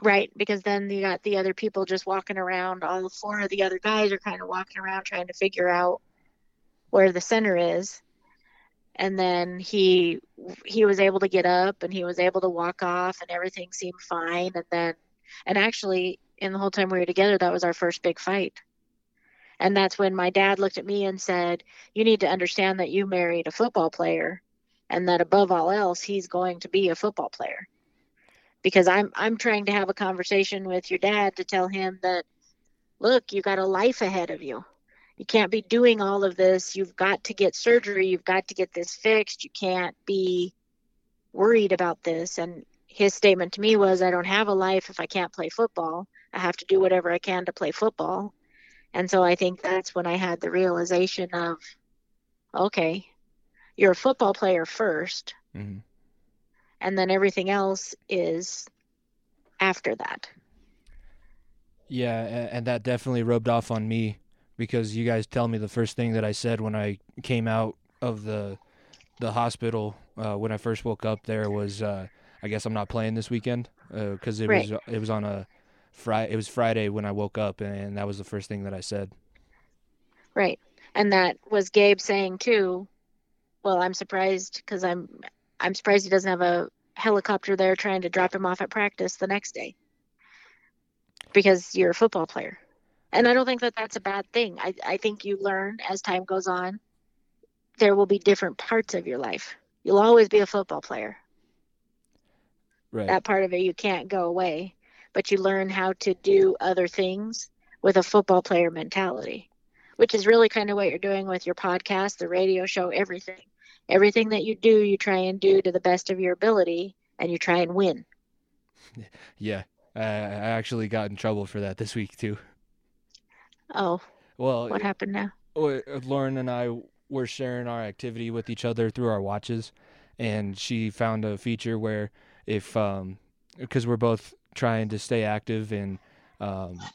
Right, because then you got the other people just walking around. All four of the other guys are kind of walking around trying to figure out where the center is. And then he he was able to get up and he was able to walk off and everything seemed fine. And then and actually in the whole time we were together, that was our first big fight. And that's when my dad looked at me and said, "You need to understand that you married a football player, and that above all else, he's going to be a football player." because I'm I'm trying to have a conversation with your dad to tell him that look, you got a life ahead of you. You can't be doing all of this. You've got to get surgery. You've got to get this fixed. You can't be worried about this. And his statement to me was, I don't have a life if I can't play football. I have to do whatever I can to play football. And so I think that's when I had the realization of, okay, you're a football player first hmm and then everything else is after that. Yeah, and that definitely rubbed off on me because you guys tell me the first thing that I said when I came out of the the hospital uh, when I first woke up there was uh, I guess I'm not playing this weekend because it Right. was it was on a Friday it was Friday when I woke up and that was the first thing that I said. Right. And that was Gabe saying too, well, I'm surprised because I'm I'm surprised he doesn't have a helicopter there trying to drop him off at practice the next day. Because you're a football player. And I don't think that that's a bad thing. I I think you learn as time goes on. There will be different parts of your life. You'll always be a football player. Right. that part of it you can't go away but you learn how to do other things with a football player mentality which is really kind of what you're doing with your podcast the radio show everything everything that you do you try and do to the best of your ability and you try and win [LAUGHS] yeah. I, I actually got in trouble for that this week too. oh Well, what happened now uh, Lauren and I were sharing our activity with each other through our watches, and she found a feature where if um because we're both trying to stay active and um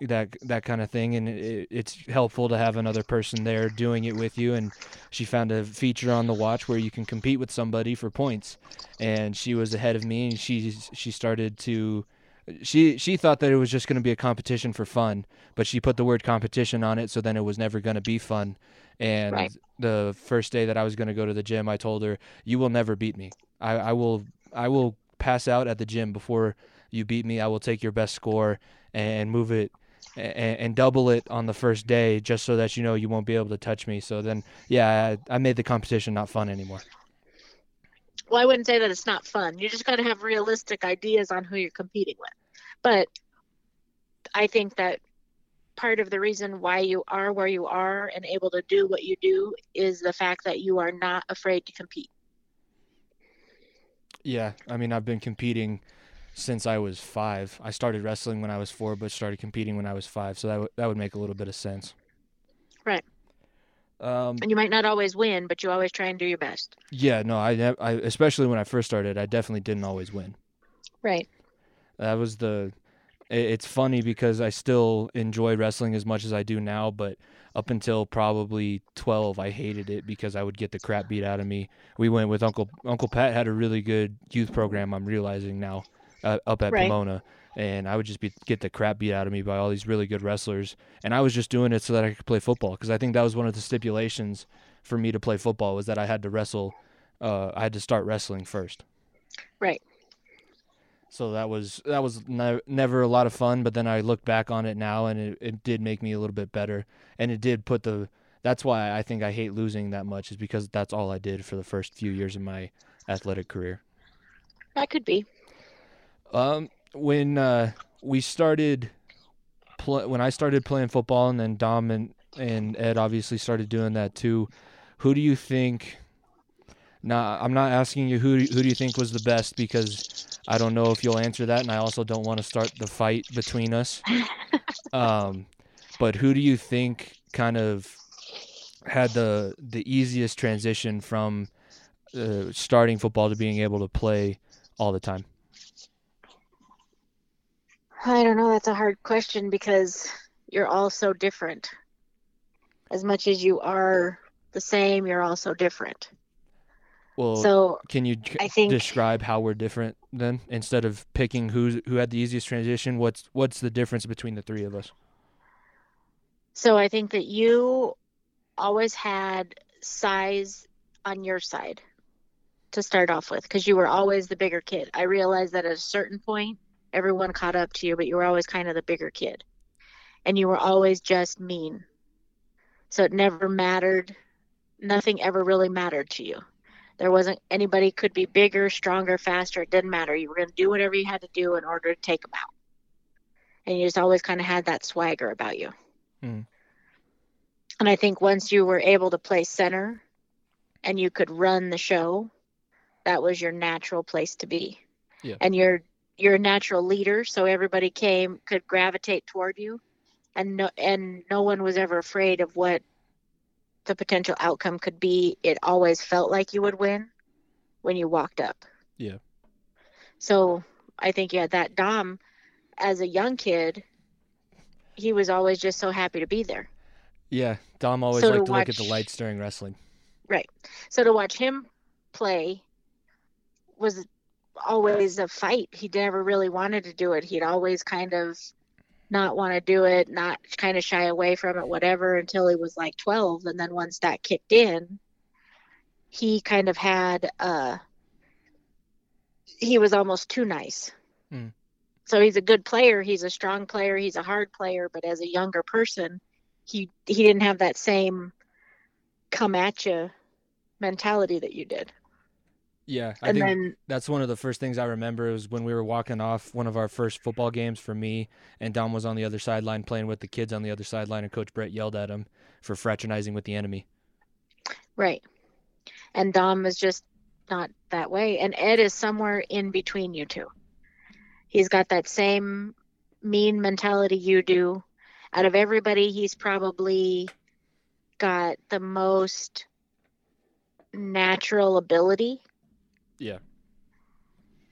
that that kind of thing and it, it's helpful to have another person there doing it with you and she found a feature on the watch where you can compete with somebody for points and she was ahead of me and she she started to she she thought that it was just going to be a competition for fun but she put the word competition on it so then it was never going to be fun and Right. the first day that I was going to go to the gym I told her you will never beat me I, I will I will pass out at the gym before you beat me I will take your best score and move it and, and double it on the first day just so that you know you won't be able to touch me. So then yeah I, I made the competition not fun anymore. Well i wouldn't say that it's not fun. You just got to have realistic ideas on who you're competing with. But i think that part of the reason why you are where you are and able to do what you do is the fact that you are not afraid to compete. Yeah, I mean, I've been competing since I was five. I started wrestling when I was four, but started competing when I was five. So that w- that would make a little bit of sense. Right. Um. and you might not always win but you always try and do your best Yeah. No. I, I. Especially when I first started, I definitely didn't always win. right That was the. i- It's funny because I still enjoy wrestling as much as I do now, but up until probably twelve, I hated it because I would get the crap beat out of me. We went with Uncle Uncle Pat had a really good youth program. I'm realizing now, uh, up at Right. Pomona, and I would just be get the crap beat out of me by all these really good wrestlers, and I was just doing it so that I could play football because I think that was one of the stipulations for me to play football was that I had to wrestle. Uh, I had to start wrestling first. Right. So that was that was ne- never a lot of fun. But then I look back on it now, and it, it did make me a little bit better, and it did put the. That's why I think I hate losing that much is because that's all I did for the first few years of my athletic career. That could be. Um, when uh, we started, pl- when I started playing football, and then Dom and and Ed obviously started doing that too. Who do you think? Now, I'm not asking you who who do you think was the best because I don't know if you'll answer that, and I also don't want to start the fight between us. [LAUGHS] um, but who do you think kind of had the the easiest transition from uh, starting football to being able to play all the time? I don't know. That's a hard question because you're all so different. As much as you are the same, you're also different. Well, So can you I think- describe how we're different then? Instead of picking who's who had the easiest transition, what's what's the difference between the three of us? So I think that you always had size on your side to start off with because you were always the bigger kid. I realized that at a certain point, everyone caught up to you, but you were always kind of the bigger kid. And you were always just mean. So it never mattered. Nothing ever really mattered to you. There wasn't anybody could be bigger, stronger, faster. It didn't matter. You were going to do whatever you had to do in order to take them out. And you just always kind of had that swagger about you. Mm. And I think once you were able to play center and you could run the show, that was your natural place to be. Yeah. And you're you're a natural leader, so everybody came could gravitate toward you and no and no one was ever afraid of what the potential outcome could be. It always felt like you would win when you walked up. Yeah. So I think yeah, that Dom as a young kid, he was always just so happy to be there. Yeah, Dom always So liked to look at the lights during wrestling. Right. So to watch him play was always a fight. He never really wanted to do it. He'd always kind of not want to do it, not kind of shy away from it, whatever, until he was like 12. And then once that kicked in, he kind of had, uh, he was almost too nice. Hmm. So he's a good player. He's a strong player. He's a hard player. But as a younger person, he he didn't have that same come at you mentality that you did. Yeah, I and think then that's one of the first things I remember was when we were walking off one of our first football games for me, and Dom was on the other sideline playing with the kids on the other sideline, and Coach Brett yelled at him for fraternizing with the enemy. right. And Dom was just not that way. And Ed is somewhere in between you two. He's got that same mean mentality you do. Out of everybody, he's probably got the most natural ability. Yeah.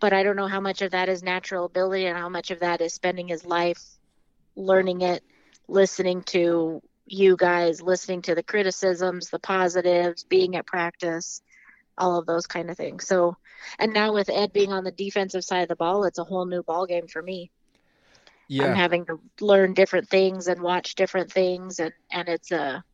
But I don't know how much of that is natural ability and how much of that is spending his life learning it, listening to you guys, listening to the criticisms, the positives, being at practice, all of those kind of things. So, and now with Ed being on the defensive side of the ball, it's a whole new ball game for me. Yeah. I'm having to learn different things and watch different things and and it's a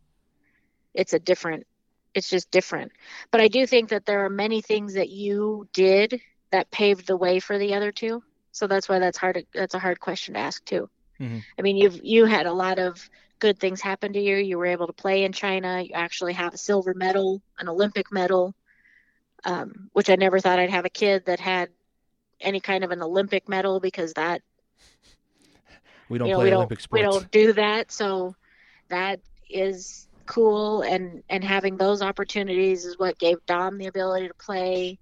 it's a different it's just different. But I do think that there are many things that you did that paved the way for the other two. So that's why that's hard that's a hard question to ask too. Mhm. I mean, you've you had a lot of good things happen to you. You were able to play in China. You actually have a silver medal, an Olympic medal, um, which I never thought I'd have a kid that had any kind of an Olympic medal because that we don't you know, play we Olympic don't we don't do that so that is cool and and having those opportunities is what gave Dom the ability to play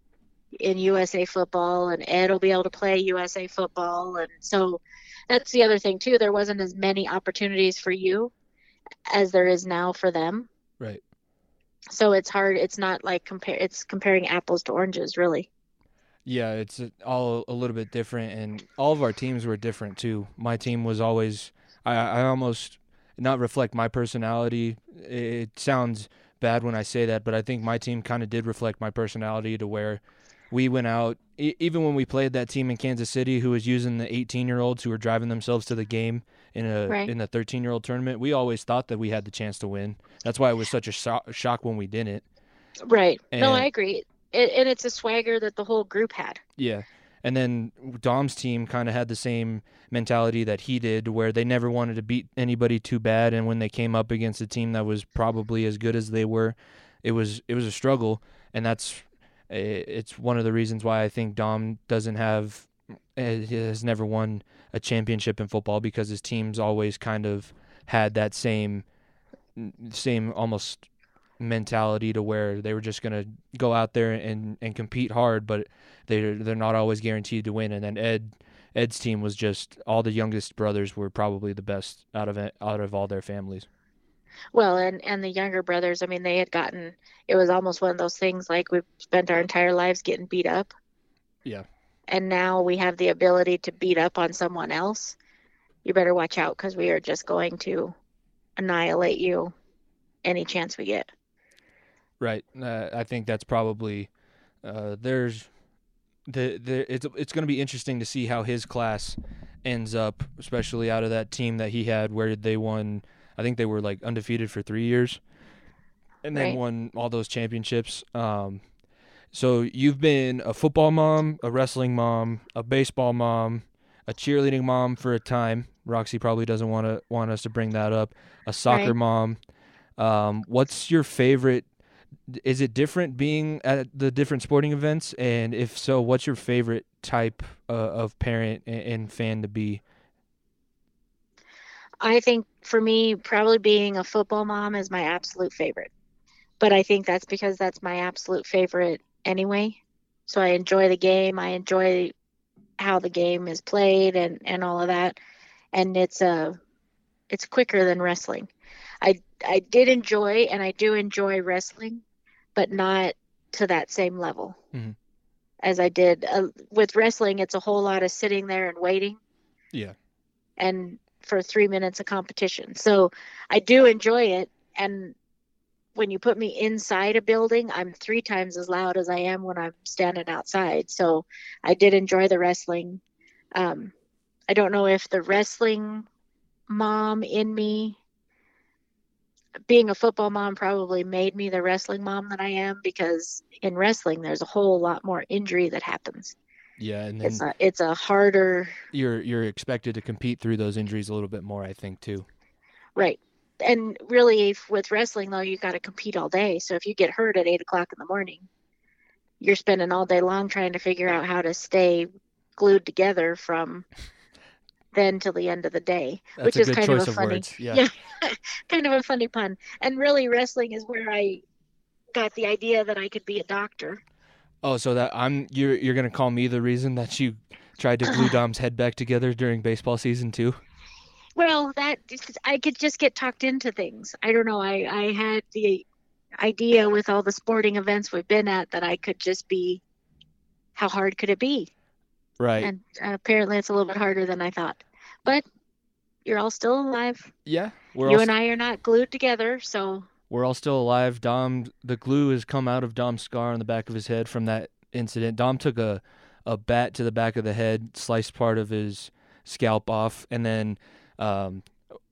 in USA football and Ed will be able to play USA football and so that's the other thing too there wasn't as many opportunities for you as there is now for them Right. so it's hard it's not like compare it's comparing apples to oranges really Yeah, it's all a little bit different, and all of our teams were different too. My team was always, I, I almost not reflect my personality. It sounds bad when I say that, but I think my team kind of did reflect my personality to where we went out, e- even when we played that team in Kansas City who was using the 18 year olds who were driving themselves to the game in a Right. in the 13 year old tournament. We always thought that we had the chance to win. That's why it was such a sho- shock when we didn't. right no I agree it, and it's a swagger that the whole group had Yeah. And then Dom's team kind of had the same mentality that he did, where they never wanted to beat anybody too bad. And when they came up against a team that was probably as good as they were, it was it was a struggle. And that's it's one of the reasons why I think Dom doesn't have eh, has never won a championship in football because his teams always kind of had that same same almost mentality to where they were just going to go out there and, and compete hard, but they they're not always guaranteed to win. And then Ed Ed's team was just all the youngest brothers were probably the best out of it, out of all their families. Well, and and the younger brothers, I mean, they had gotten it was almost one of those things like we've spent our entire lives getting beat up. Yeah. And now we have the ability to beat up on someone else. You better watch out because we are just going to annihilate you any chance we get. Right. Uh, I think that's probably uh, there's the the it's it's going to be interesting to see how his class ends up, especially out of that team that he had where they won. I think they were like undefeated for three years, and then Right. won all those championships. Um, so you've been a football mom, a wrestling mom, a baseball mom, a cheerleading mom for a time. Roxy probably doesn't want to want us to bring that up. A soccer Right. mom. Um, what's your favorite? Is it different being at the different sporting events? And if so, what's your favorite type uh, of parent and, and fan to be? I think for me, probably being a football mom is my absolute favorite. But I think that's because that's my absolute favorite anyway. So I enjoy the game. I enjoy how the game is played and, and all of that. And it's uh it's quicker than wrestling. I I did enjoy and I do enjoy wrestling, but not to that same level Mhm. as I did uh, with wrestling. It's a whole lot of sitting there and waiting Yeah. and for three minutes of competition. So I do enjoy it. And when you put me inside a building, I'm three times as loud as I am when I'm standing outside. So I did enjoy the wrestling. Um, I don't know if the wrestling mom in me, being a football mom, probably made me the wrestling mom that I am because in wrestling, there's a whole lot more injury that happens. Yeah, and then It's a, it's a harder you're you're expected to compete through those injuries a little bit more, I think, too. Right. And really, if, with wrestling, though, you've got to compete all day. So if you get hurt at eight o'clock in the morning, you're spending all day long trying to figure out how to stay glued together from then till the end of the day, That's which is kind of a funny. Yeah. [LAUGHS] yeah, kind of a funny pun. And really, wrestling is where I got the idea that I could be a doctor. Oh, so that I'm you're you're gonna call me the reason that you tried to glue [LAUGHS] Dom's head back together during baseball season too? Well, that I could just get talked into things. I don't know. I I had the idea with all the sporting events we've been at that I could just be. How hard could it be? Right. And apparently, it's a little bit harder than I thought. But you're all still alive. yeah. We're you and I are not glued together, so we're all still alive. Dom the glue has come out of Dom's scar on the back of his head from that incident. Dom took a a bat to the back of the head, sliced part of his scalp off, and then um,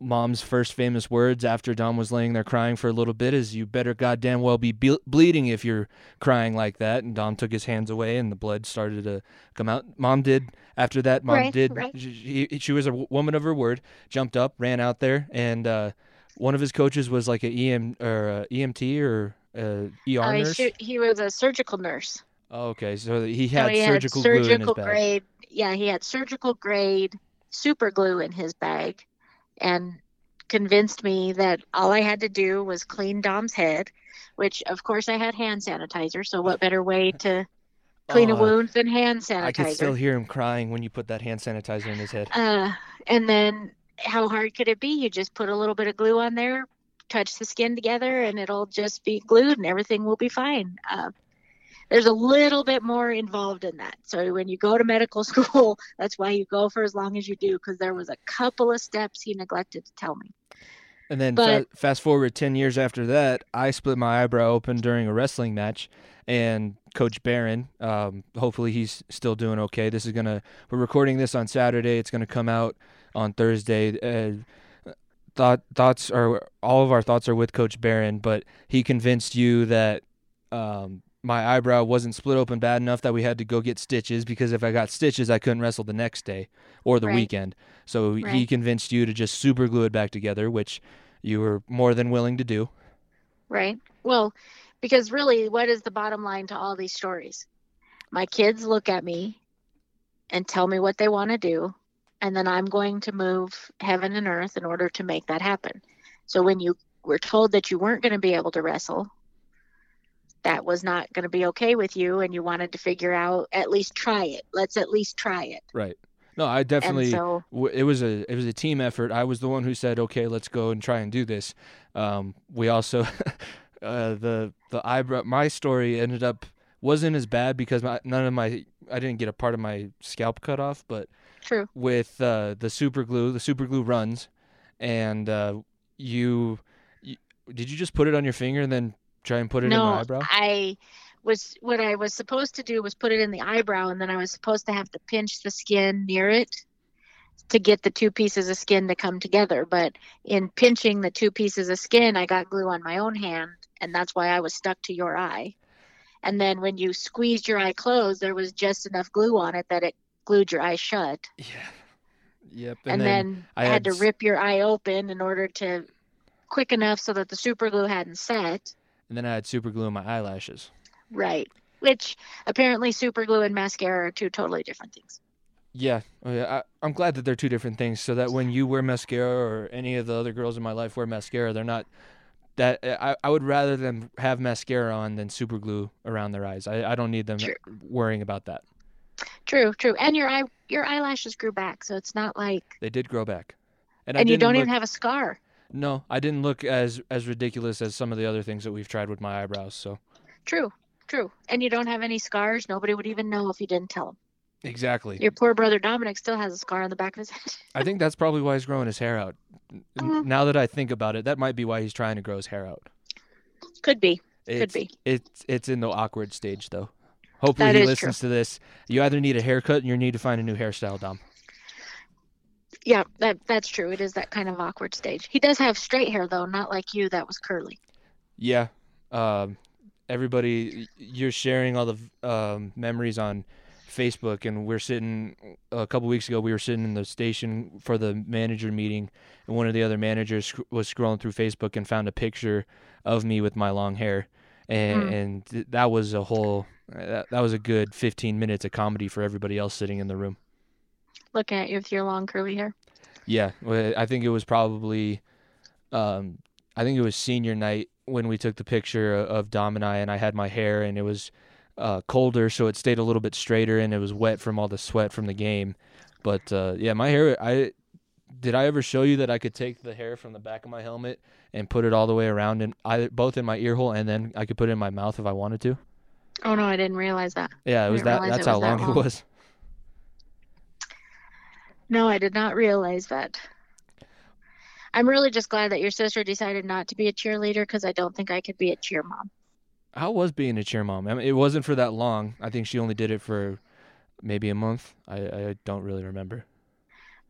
mom's first famous words after Dom was laying there crying for a little bit is, "You better goddamn well be ble- bleeding if you're crying like that." And Dom took his hands away, and the blood started to come out. Mom did after that. Mom Right, did. right. She, she was a woman of her word. Jumped up, ran out there, and uh, one of his coaches was like a EM or a EMT or a ER uh, he, nurse. shoot- he was a surgical nurse. Oh, okay, so he So had he surgical had glue in his surgical bag. grade. Yeah, he had surgical grade super glue in his bag, and convinced me that all I had to do was clean Dom's head, which of course I had hand sanitizer. So what better way to clean a Oh, wound than hand sanitizer? I could still hear him crying when you put that hand sanitizer in his head. Uh, and then how hard could it be? You just put a little bit of glue on there, touch the skin together, and it'll just be glued, and everything will be fine. Uh, there's a little bit more involved in that. So when you go to medical [LAUGHS] school, that's why you go for as long as you do, because there was a couple of steps he neglected to tell me. And then But- fa- fast forward 10 years after that, I split my eyebrow open during a wrestling match. And Coach Barron, um, hopefully he's still doing okay. This is going to, we're recording this on Saturday. It's going to come out on Thursday. Uh, thought thoughts are all of our thoughts are with Coach Barron, but he convinced you that um, my eyebrow wasn't split open bad enough that we had to go get stitches because if I got stitches, I couldn't wrestle the next day or the Right. weekend. So he convinced you to just super glue it back together, which you were more than willing to do. Right. Well, because really, what is the bottom line to all these stories? My kids look at me and tell me what they want to do, and then I'm going to move heaven and earth in order to make that happen. So when you were told that you weren't going to be able to wrestle, that was not going to be okay with you, and you wanted to figure out at least try it. Let's at least try it. Right. No, I definitely. so, it was a it was a team effort. I was the one who said, "Okay, let's go and try and do this." Um, we also [LAUGHS] uh, the the eyebrow. My story ended up wasn't as bad because my, none of my I didn't get a part of my scalp cut off, but true. with uh, the super glue, the super glue runs, and uh, you, you did you just put it on your finger and then try and put it in my eyebrow? I was what I was supposed to do was put it in the eyebrow, and then I was supposed to have to pinch the skin near it to get the two pieces of skin to come together. But in pinching the two pieces of skin, I got glue on my own hand, and that's why I was stuck to your eye. And then when you squeezed your eye closed, there was just enough glue on it that it glued your eye shut. [LAUGHS] Yeah. Yep. And, then, I I had, had to rip your eye open in order to quick enough so that the super glue hadn't set. And then I had super glue in my eyelashes. Right. Which apparently super glue and mascara are two totally different things. Yeah, oh, yeah. I, I'm glad that they're two different things, so that when you wear mascara or any of the other girls in my life wear mascara, they're not that. I, I would rather them have mascara on than super glue around their eyes. I, I don't need them True. worrying about that. True, true. And your eye your eyelashes grew back, so it's not like They did grow back, and, and, you don't look, even have a scar. No, I didn't look as as ridiculous as some of the other things that we've tried with my eyebrows. So True, true. And you don't have any scars. Nobody would even know if you didn't tell them. exactly, Your poor brother Dominic still has a scar on the back of his head. I think that's probably why he's growing his hair out. Uh-huh. Now that I think about it, that might be why he's trying to grow his hair out. Could be. It's, Could be. It's it's in the awkward stage though. Hopefully That he is listens to this. You either need a haircut and you need to find a new hairstyle, Dom. Yeah, that that's true. It is that kind of awkward stage. He does have straight hair though, not like you that was curly. Yeah. Um, everybody, you're sharing all the um, memories on Facebook, and we're sitting a couple weeks ago. We were sitting in the station for the manager meeting, and one of the other managers sc- was scrolling through Facebook and found a picture of me with my long hair, and, Mm. and th- that was a whole. That, that was a good 15 minutes of comedy for everybody else sitting in the room. Looking at you with your long curly hair. Yeah, I think it was probably, um, I think it was senior night when we took the picture of Dom and I, and I had my hair, and it was uh, colder, so it stayed a little bit straighter, and it was wet from all the sweat from the game. But uh, yeah, my hair. I did I ever show you that I could take the hair from the back of my helmet and put it all the way around, and I both in my ear hole, and then I could put it in my mouth if I wanted to. Oh no, I didn't realize that. Yeah, it was that that's how that long it was. No, I did not realize that. I'm really just glad that your sister decided not to be a cheerleader because I don't think I could be a cheer mom. How was being a cheer mom? I mean, it wasn't for that long. I think she only did it for maybe a month. I, I don't really remember.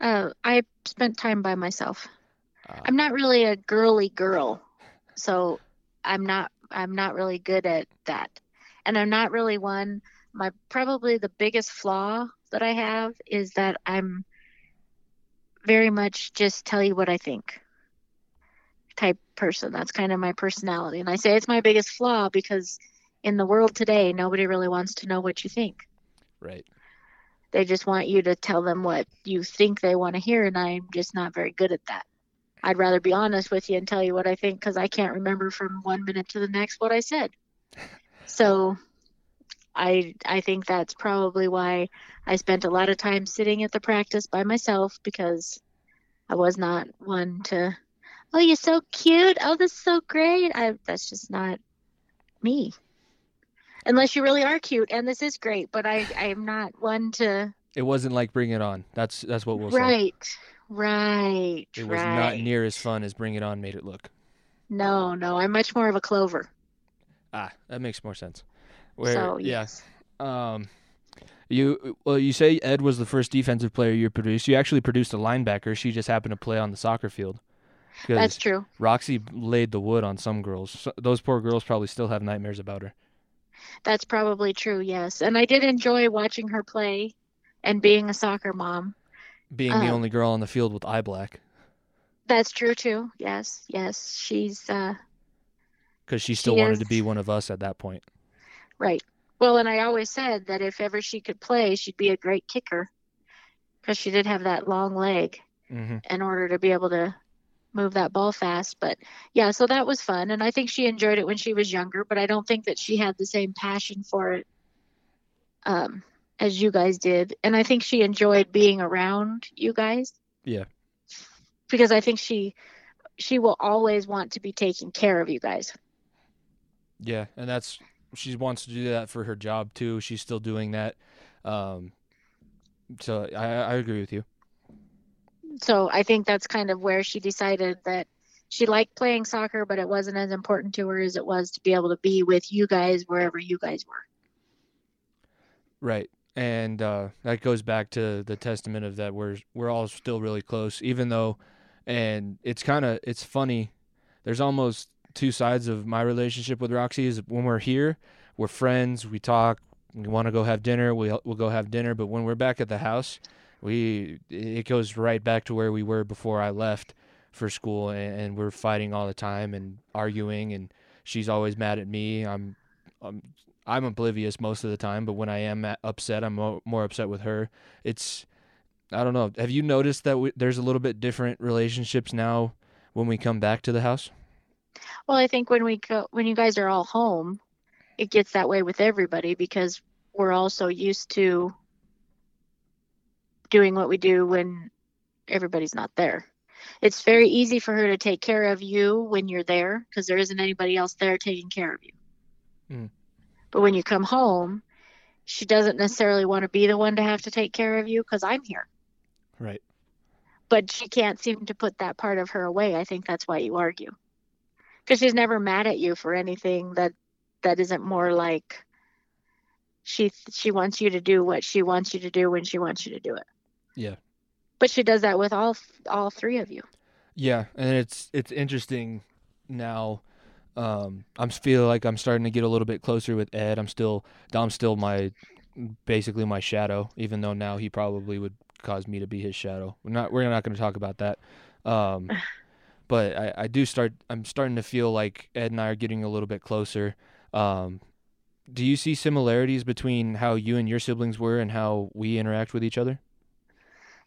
Uh, I spent time by myself. Uh, I'm not really a girly girl, so I'm not I'm not really good at that. And I'm not really one my probably the biggest flaw that I have is that I'm very much just tell you what I think type person. That's kind of my personality. And I say it's my biggest flaw because in the world today nobody really wants to know what you think. right. They just want you to tell them what you think they want to hear, and I'm just not very good at that. I'd rather be honest with you and tell you what I think because I can't remember from one minute to the next what I said. [LAUGHS] So, I I think that's probably why I spent a lot of time sitting at the practice by myself because I was not one to. Oh, you're so cute. Oh, this is so great. I that's just not me unless you really are cute and this is great but i i am not one to It wasn't like Bring It On. That's that's what we'll say. right right It was right not near as fun as Bring It On made it look. no no i'm much more of a clover Ah, that makes more sense. Where so yeah, yes um, you well, you say Ed was the first defensive player you produced. You actually produced a linebacker. She just happened to play on the soccer field. that's true Roxy laid the wood on some girls. So, those poor girls probably still have nightmares about her. That's probably true, yes. And I did enjoy watching her play and being a soccer mom. Being the Um, only girl on the field with eye black, That's true too. Yes, yes. She's uh because she still She wanted is. to be one of us at that point. Right. Well, and I always said that if ever she could play, she'd be a great kicker because she did have that long leg hmm in order to be able to move that ball fast. But yeah, so that was fun. And I think she enjoyed it when she was younger, but I don't think that she had the same passion for it um, as you guys did. And I think she enjoyed being around you guys Yeah. because I think she she will always want to be taking care of you guys. Yeah, and that's she wants to do that for her job too. She's still doing that. Um, so I, I agree with you. So I think that's kind of where she decided that she liked playing soccer, but it wasn't as important to her as it was to be able to be with you guys wherever you guys were. Right. And uh, that goes back to the testament of that we're we're all still really close, even though, and it's kind of it's funny. There's almost two sides of my relationship with Roxy. Is when we're here, we're friends, we talk, we want to go have dinner, we we'll, go have dinner. But when we're back at the house, we it goes right back to where we were before I left for school, and, and we're fighting all the time and arguing, and she's always mad at me. I'm I'm I'm oblivious most of the time, but when I am upset, I'm more upset with her. It's I don't know. Have you noticed that we, there's a little bit different relationships now when we come back to the house? Well, I think when we go, when you guys are all home, it gets that way with everybody because we're all so used to doing what we do when everybody's not there. It's very easy for her to take care of you when you're there because there isn't anybody else there taking care of you. Mm. But when you come home, she doesn't necessarily want to be the one to have to take care of you because I'm here. Right. But she can't seem to put that part of her away. I think that's why you argue. Because she's never mad at you for anything that that isn't more like she she wants you to do what she wants you to do when she wants you to do it. Yeah. But she does that with all all three of you. Yeah, and it's it's interesting now. Um, I'm feeling like I'm starting to get a little bit closer with Ed. I'm still Dom's still my basically my shadow, even though now he probably would cause me to be his shadow. We're not we're not going to talk about that. Um, [LAUGHS] but I, I do start I'm starting to feel like Ed and I are getting a little bit closer. Um, do you see similarities between how you and your siblings were and how we interact with each other?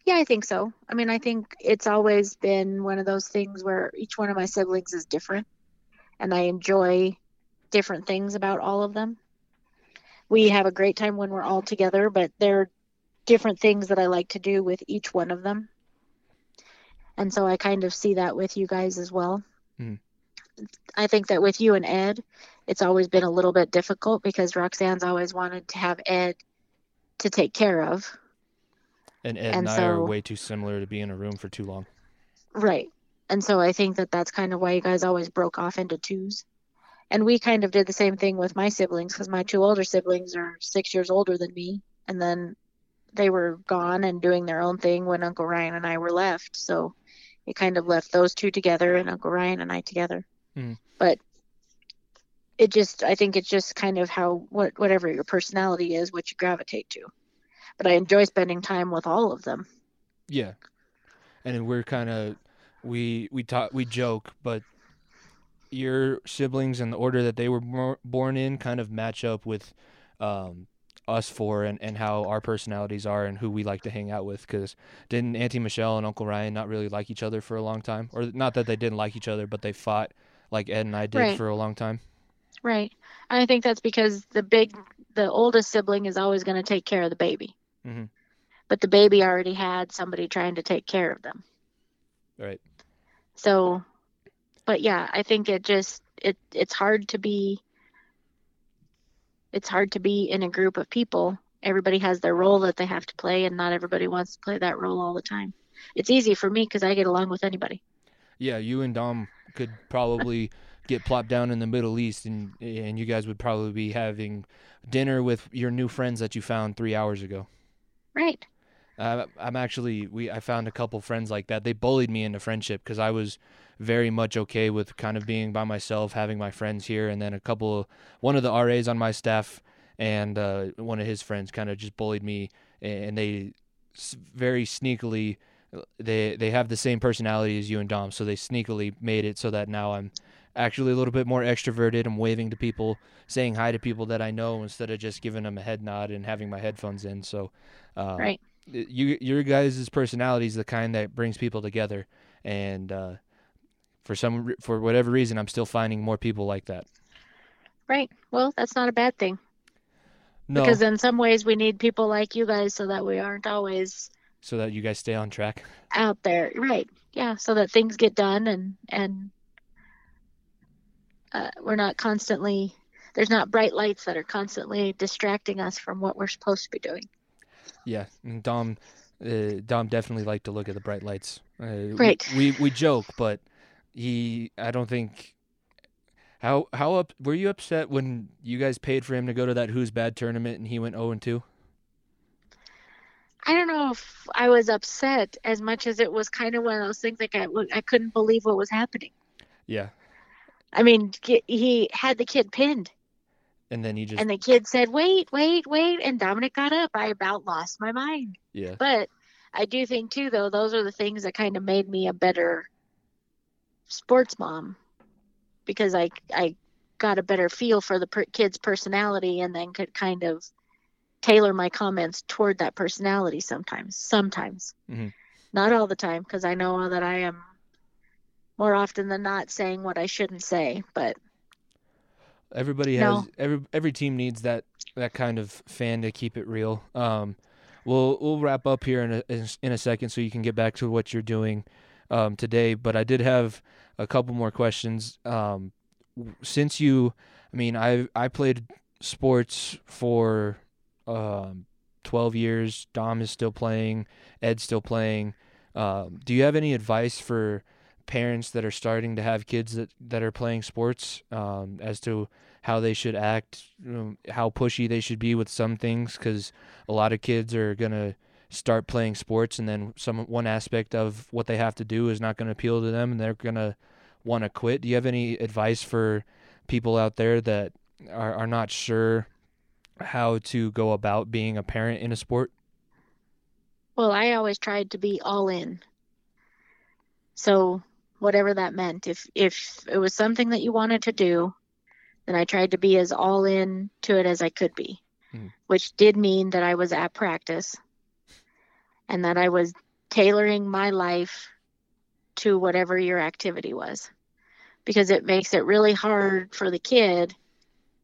Yeah, I think so. I mean, I think it's always been one of those things where each one of my siblings is different and I enjoy different things about all of them. We have a great time when we're all together, but there are different things that I like to do with each one of them. And so I kind of see that with you guys as well. Mhm. I think that with you and Ed, it's always been a little bit difficult because Roxanne's always wanted to have Ed to take care of. And Ed and, And I are way too similar to be in a room for too long. Right. And so I think that that's kind of why you guys always broke off into twos. And we kind of did the same thing with my siblings because my two older siblings are six years older than me. And then they were gone and doing their own thing when Uncle Ryan and I were left. So it kind of left those two together and Uncle Ryan and I together. Mhm. But it just, I think it's just kind of how, what, whatever your personality is, what you gravitate to. But I enjoy spending time with all of them. Yeah, and we're kind of we we talk we joke, but your siblings and the order that they were born in kind of match up with um, us for and, and how our personalities are and who we like to hang out with. Because didn't Auntie Michelle and Uncle Ryan not really like each other for a long time, or not that they didn't like each other, but they fought like Ed and I did Right. for a long time. Right. I think that's because the big, the oldest sibling is always going to take care of the baby. Mhm. But the baby already had somebody trying to take care of them. Right. So, but yeah, I think it just it it's hard to be. It's hard to be in a group of people. Everybody has their role that they have to play, and not everybody wants to play that role all the time. It's easy for me because I get along with anybody. Yeah, you and Dom could probably get plopped down in the Middle East, and and you guys would probably be having dinner with your new friends that you found three hours ago. Right. Uh, I'm actually we I found a couple friends like that. They bullied me into friendship because I was very much okay with kind of being by myself, having my friends here, and then a couple, one of the RAs on my staff and uh, one of his friends kind of just bullied me, and they very sneakily they they have the same personality as you and Dom, so they sneakily made it so that now I'm actually a little bit more extroverted. I'm waving to people, saying hi to people that I know instead of just giving them a head nod and having my headphones in. So, uh, right, you your guys' personality is the kind that brings people together, and uh, for some for whatever reason, I'm still finding more people like that. Right. Well, that's not a bad thing. No, Because in some ways we need people like you guys so that we aren't always so that you guys stay on track. out there. Right. Yeah. So that things get done and and uh, we're not constantly there's not bright lights that are constantly distracting us from what we're supposed to be doing. Yeah, and Dom, uh, Dom definitely liked to look at the bright lights. Uh, Right. We, we we joke, but he, I don't think. How how up were you upset when you guys paid for him to go to that Who's Bad tournament and he went zero and two? I don't know if I was upset as much as it was kind of one of those things like I, I couldn't believe what was happening. Yeah, I mean, he had the kid pinned, and then he just and the kid said, "Wait, wait, wait," and Dominic got up. I about lost my mind. yeah But I do think too, though, those are the things that kind of made me a better sports mom because I I got a better feel for the per- kid's personality and then could kind of tailor my comments toward that personality sometimes. Sometimes, Mhm. not all the time, because I know that I am more often than not saying what I shouldn't say. But Everybody No. has every every team needs that that kind of fan to keep it real. Um, we'll we'll wrap up here in a in a second so you can get back to what you're doing um, today. But I did have a couple more questions. Um, since you, I mean, I I played sports for um, 12 years. Dom is still playing. Ed's still playing. Um, do you have any advice for parents that are starting to have kids that, that are playing sports um, as to how they should act, you know, how pushy they should be with some things? Because a lot of kids are gonna start playing sports, and then some one aspect of what they have to do is not going to appeal to them, and they're gonna want to quit. Do you have any advice for people out there that are, are not sure how to go about being a parent in a sport? Well, I always tried to be all in. So whatever that meant, if if it was something that you wanted to do, then I tried to be as all in to it as I could be, Hmm. which did mean that I was at practice and that I was tailoring my life to whatever your activity was. Because it makes it really hard for the kid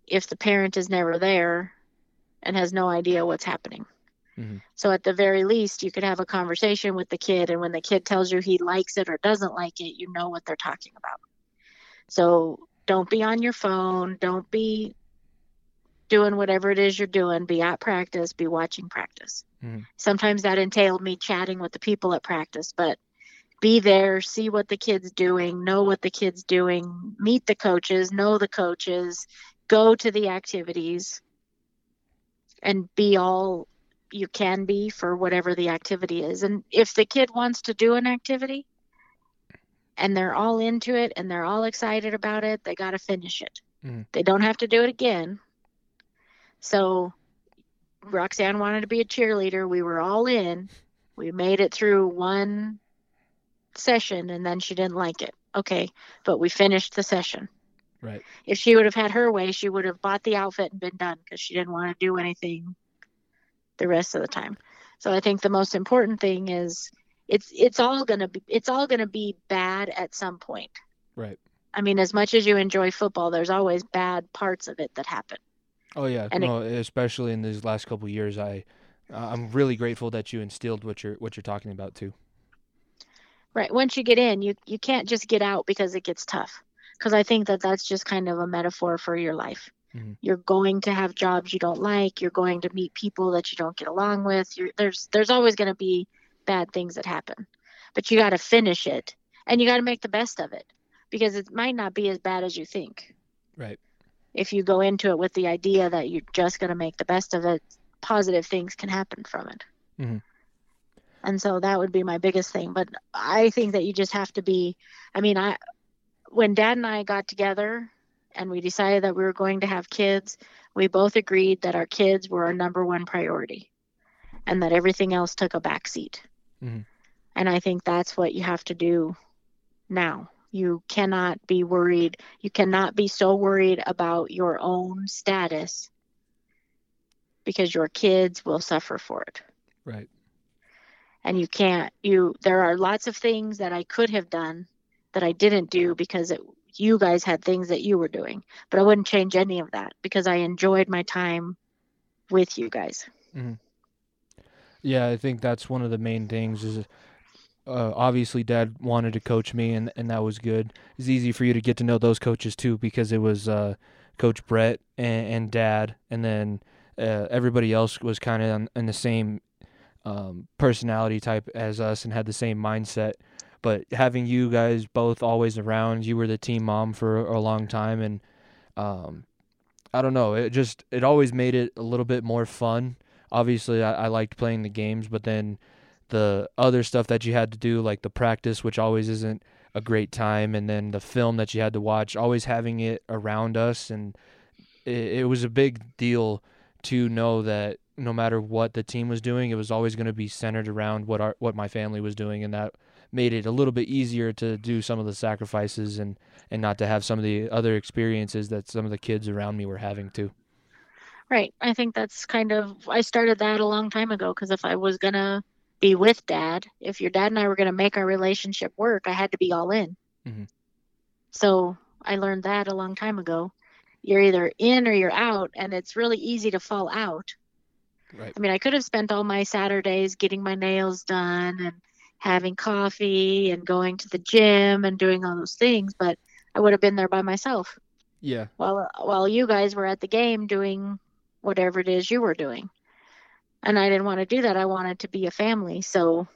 if the parent is never there and has no idea what's happening. So at the very least, you could have a conversation with the kid, and when the kid tells you he likes it or doesn't like it, you know what they're talking about. So don't be on your phone. Don't be doing whatever it is you're doing. Be at practice. Be watching practice. Mhm. Sometimes that entailed me chatting with the people at practice, but be there, see what the kid's doing, know what the kid's doing, meet the coaches, know the coaches, go to the activities, and be all you can be for whatever the activity is. And if the kid wants to do an activity and they're all into it and they're all excited about it, they got to finish it. Mhm. They don't have to do it again. So Roxanne wanted to be a cheerleader. We were all in. We made it through one session and then she didn't like it. Okay, but we finished the session. Right. If she would have had her way, she would have bought the outfit and been done because she didn't want to do anything the rest of the time. So I think the most important thing is it's it's all gonna be it's all gonna be bad at some point. Right. I mean, as much as you enjoy football, there's always bad parts of it that happen. Oh yeah, And it- especially in these last couple of years, I I'm really grateful that you instilled what you're what you're talking about too. Right. Once you get in, you you can't just get out because it gets tough. Because I think that that's just kind of a metaphor for your life. Mhm. You're going to have jobs you don't like. You're going to meet people that you don't get along with. You're, there's there's always going to be bad things that happen, but you got to finish it and you got to make the best of it because it might not be as bad as you think. Right. If you go into it with the idea that you're just going to make the best of it, positive things can happen from it. Mhm. And so that would be my biggest thing. But I think that you just have to be, I mean, I, when dad and I got together and we decided that we were going to have kids, we both agreed that our kids were our number one priority and that everything else took a back seat. Mhm. And I think that's what you have to do now. You cannot be worried. You cannot be so worried about your own status because your kids will suffer for it. Right. And you can't, you, there are lots of things that I could have done that I didn't do because it, you guys had things that you were doing. But I wouldn't change any of that because I enjoyed my time with you guys. Yeah, I think that's one of the main things is uh, obviously dad wanted to coach me and, and that was good. It's easy for you to get to know those coaches too because it was uh, coach Brett and, and dad and then uh, everybody else was kind of in the same um, personality type as us and had the same mindset. But having you guys both always around, you were the team mom for a long time and um, I don't know, it just it always made it a little bit more fun. Obviously I, I liked playing the games, but then the other stuff that you had to do, like the practice, which always isn't a great time, and then the film that you had to watch, always having it around us, and it, it was a big deal to know that no matter what the team was doing, it was always going to be centered around what our what my family was doing, and that made it a little bit easier to do some of the sacrifices and and not to have some of the other experiences that some of the kids around me were having too. Right. I think that's kind of, I started that a long time ago because if I was going to be with dad, if your dad and I were going to make our relationship work, I had to be all in. Mhm. So I learned that a long time ago. You're either in or you're out, and it's really easy to fall out. Right. I mean, I could have spent all my Saturdays getting my nails done and having coffee and going to the gym and doing all those things, but I would have been there by myself Yeah. while while you guys were at the game doing whatever it is you were doing. And I didn't want to do that. I wanted to be a family. So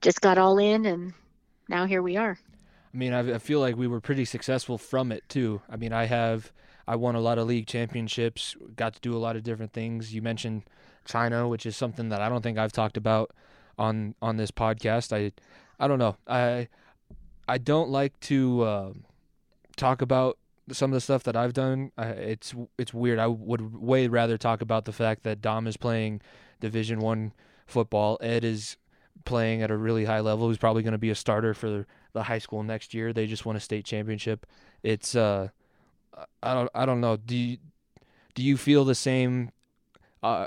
just got all in and now here we are. I mean, I, I feel like we were pretty successful from it too. I mean, I have I won a lot of league championships, got to do a lot of different things. You mentioned China, which is something that I don't think I've talked about on on this podcast. I I don't know. I I don't like to uh, talk about some of the stuff that I've done. I, it's it's weird. I would way rather talk about the fact that Dom is playing Division One football. Ed is playing at a really high level. He's probably going to be a starter for the high school next year. They just won a state championship. It's uh, I don't I don't know. Do you do you feel the same? Uh,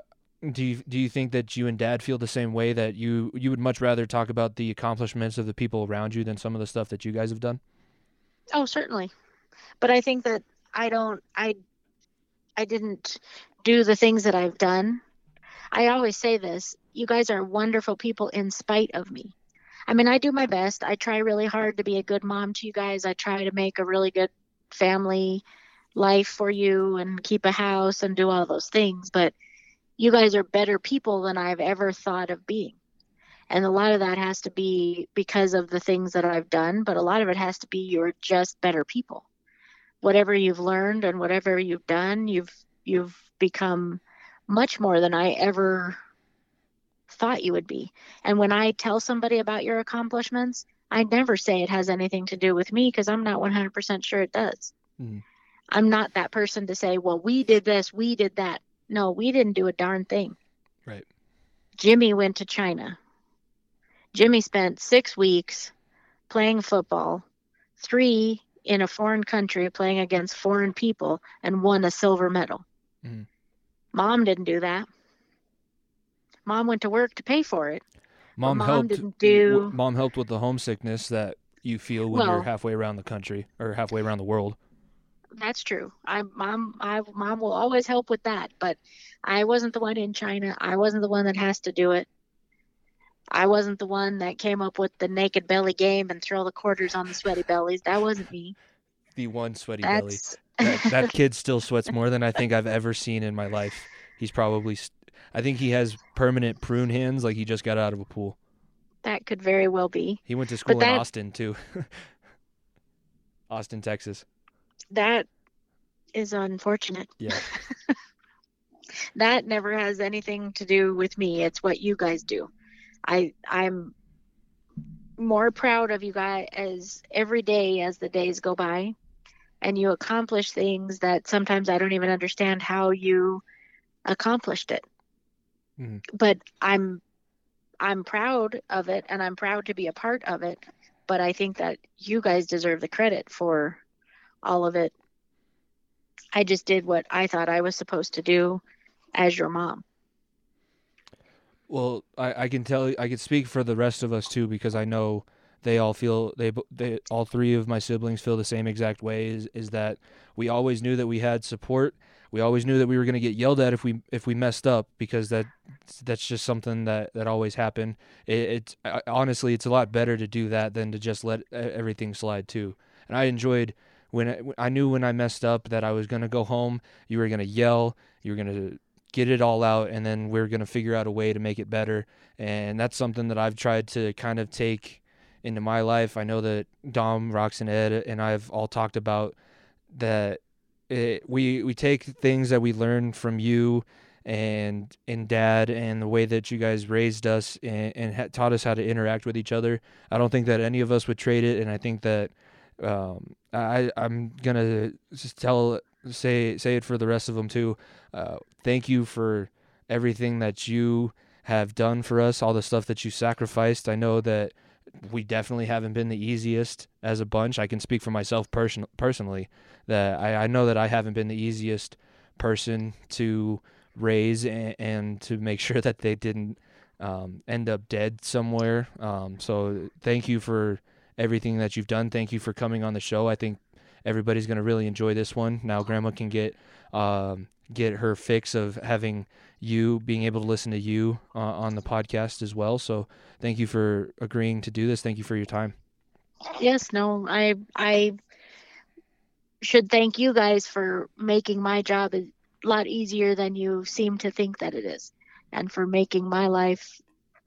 do you do you think that you and Dad feel the same way that you you would much rather talk about the accomplishments of the people around you than some of the stuff that you guys have done? Oh, certainly. But I think that I don't I I didn't do the things that I've done. I always say this, you guys are wonderful people in spite of me. I mean, I do my best. I try really hard to be a good mom to you guys. I try to make a really good family life for you and keep a house and do all those things, but you guys are better people than I've ever thought of being. And a lot of that has to be because of the things that I've done, but a lot of it has to be you're just better people. Whatever you've learned and whatever you've done, you've you've become much more than I ever thought you would be. And when I tell somebody about your accomplishments, I never say it has anything to do with me because I'm not 100% sure it does. Mhm. I'm not that person to say, well, we did this, we did that. No, we didn't do a darn thing. Right. Jimmy went to China. Jimmy spent six weeks playing football, three in a foreign country playing against foreign people, and won a silver medal. Mhm. Mom didn't do that. Mom went to work to pay for it. Mom, mom helped. didn't do- Mom helped with the homesickness that you feel when you're halfway around the country or halfway around the world. That's true. I mom I mom will always help with that, but I wasn't the one in China. I wasn't the one that has to do it. I wasn't the one that came up with the naked belly game and throw the quarters on the sweaty bellies. That wasn't me. The one sweaty belly. That, that [LAUGHS] kid still sweats more than I think I've ever seen in my life. He's probably. I think he has permanent prune hands, like he just got out of a pool. that could very well be. He went to school in Austin too. [LAUGHS] Austin, Texas. That is unfortunate. Yeah. [LAUGHS] that never has anything to do with me. It's what you guys do. I I'm more proud of you guys as every day as the days go by and you accomplish things that sometimes I don't even understand how you accomplished it. Mm-hmm. But I'm I'm proud of it and I'm proud to be a part of it, but I think that you guys deserve the credit for all of it. I just did what I thought I was supposed to do as your mom. Well, I, I can tell you I can speak for the rest of us too because I know they all feel they they all three of my siblings feel the same exact way is is that we always knew that we had support. We always knew that we were going to get yelled at if we if we messed up because that that's just something that that always happened. It, it's honestly it's a lot better to do that than to just let everything slide too. And I enjoyed when I, I knew when I messed up that I was going to go home, you were going to yell, you were going to get it all out and then we're going to figure out a way to make it better. And that's something that I've tried to kind of take into my life. I know that Dom, Rox, and Ed and I've all talked about that it, we we take things that we learn from you and and dad and the way that you guys raised us and, and ha- taught us how to interact with each other. I don't think that any of us would trade it, and I think that um, I I'm gonna just tell say say it for the rest of them too. Uh, thank you for everything that you have done for us, all the stuff that you sacrificed. I know that we definitely haven't been the easiest as a bunch. I can speak for myself person personally that I, I know that I haven't been the easiest person to raise and, and to make [LAUGHS] sure that they didn't um, end up dead somewhere. Um, so thank you for everything that you've done. Thank you for coming on the show. I think everybody's going to really enjoy this one. Now grandma can get um, get her fix of having you being able to listen to you uh, on the podcast as well. So thank you for agreeing to do this. Thank you for your time. Yes, no, I I should thank you guys for making my job a lot easier than you seem to think that it is and for making my life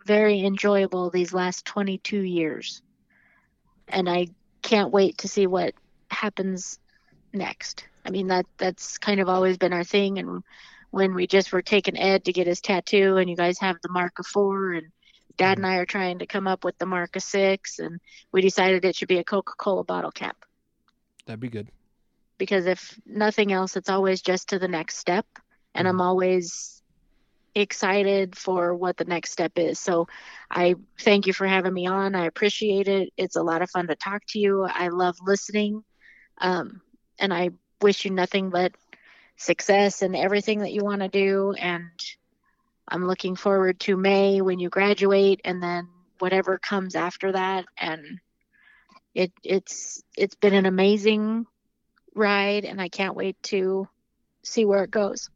very enjoyable these last 22 years. And I can't wait to see what happens next. I mean that that's kind of always been our thing and when we just were taking Ed to get his tattoo and you guys have the mark of 4 and dad mm-hmm. and I are trying to come up with the mark of 6 and we decided it should be a Coca-Cola bottle cap. That'd be good. Because if nothing else it's always just to the next step and mm-hmm. I'm always excited for what the next step is. So I thank you for having me on. I appreciate it. It's a lot of fun to talk to you. I love listening. Um, and I wish you nothing but success and everything that you want to do. And I'm looking forward to May when you graduate and then whatever comes after that. And it, it's, it's been an amazing ride and I can't wait to see where it goes.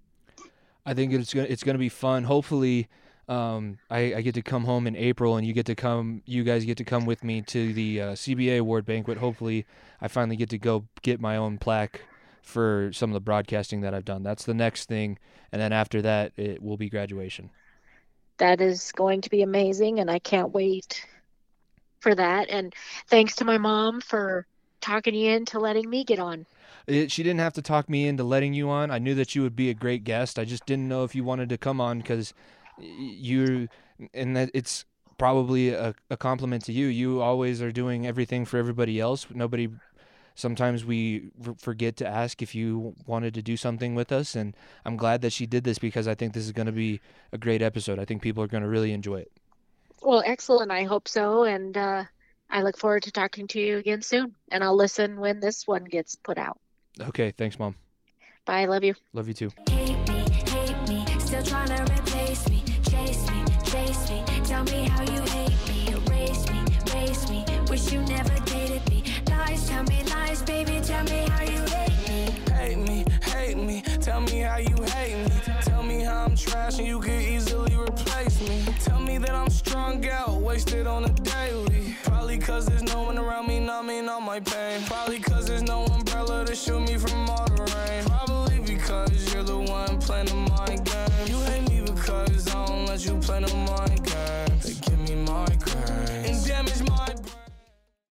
I think it's gonna, it's to be fun. Hopefully, um, I, I, get to come home in April, and you get to come. You guys get to come with me to the uh, CBA award banquet. Hopefully, I finally get to go get my own plaque for some of the broadcasting that I've done. That's the next thing, and then after that, it will be graduation. That is going to be amazing, and I can't wait for that. And thanks to my mom for talking you into letting me get on. It, she didn't have to talk me into letting you on. I knew that you would be a great guest. I just didn't know if you wanted to come on because you and that it's probably a, a compliment to you. You always are doing everything for everybody else. Nobody sometimes we forget to ask if you wanted to do something with us and i'm glad that she did this because i think this is going to be a great episode i think people are going to really enjoy it well excellent i hope so and uh, i look forward to talking to you again soon and i'll listen when this one gets put out okay thanks mom bye love you love you too Tell me how you hate me, erase me, erase me. Wish you never dated me. Lies, tell me lies, baby. Tell me how you hate me. Hate me, hate me. Tell me how you hate me. Tell me how I'm trash and you could easily replace me. Tell me that I'm strung out, wasted on a daily. Probably cause there's no one around me numbing all my pain. Probably cause there's no umbrella to shoot me from all the rain. Probably because you're the one playing the mind game. You hate me because I don't let you play the mind game.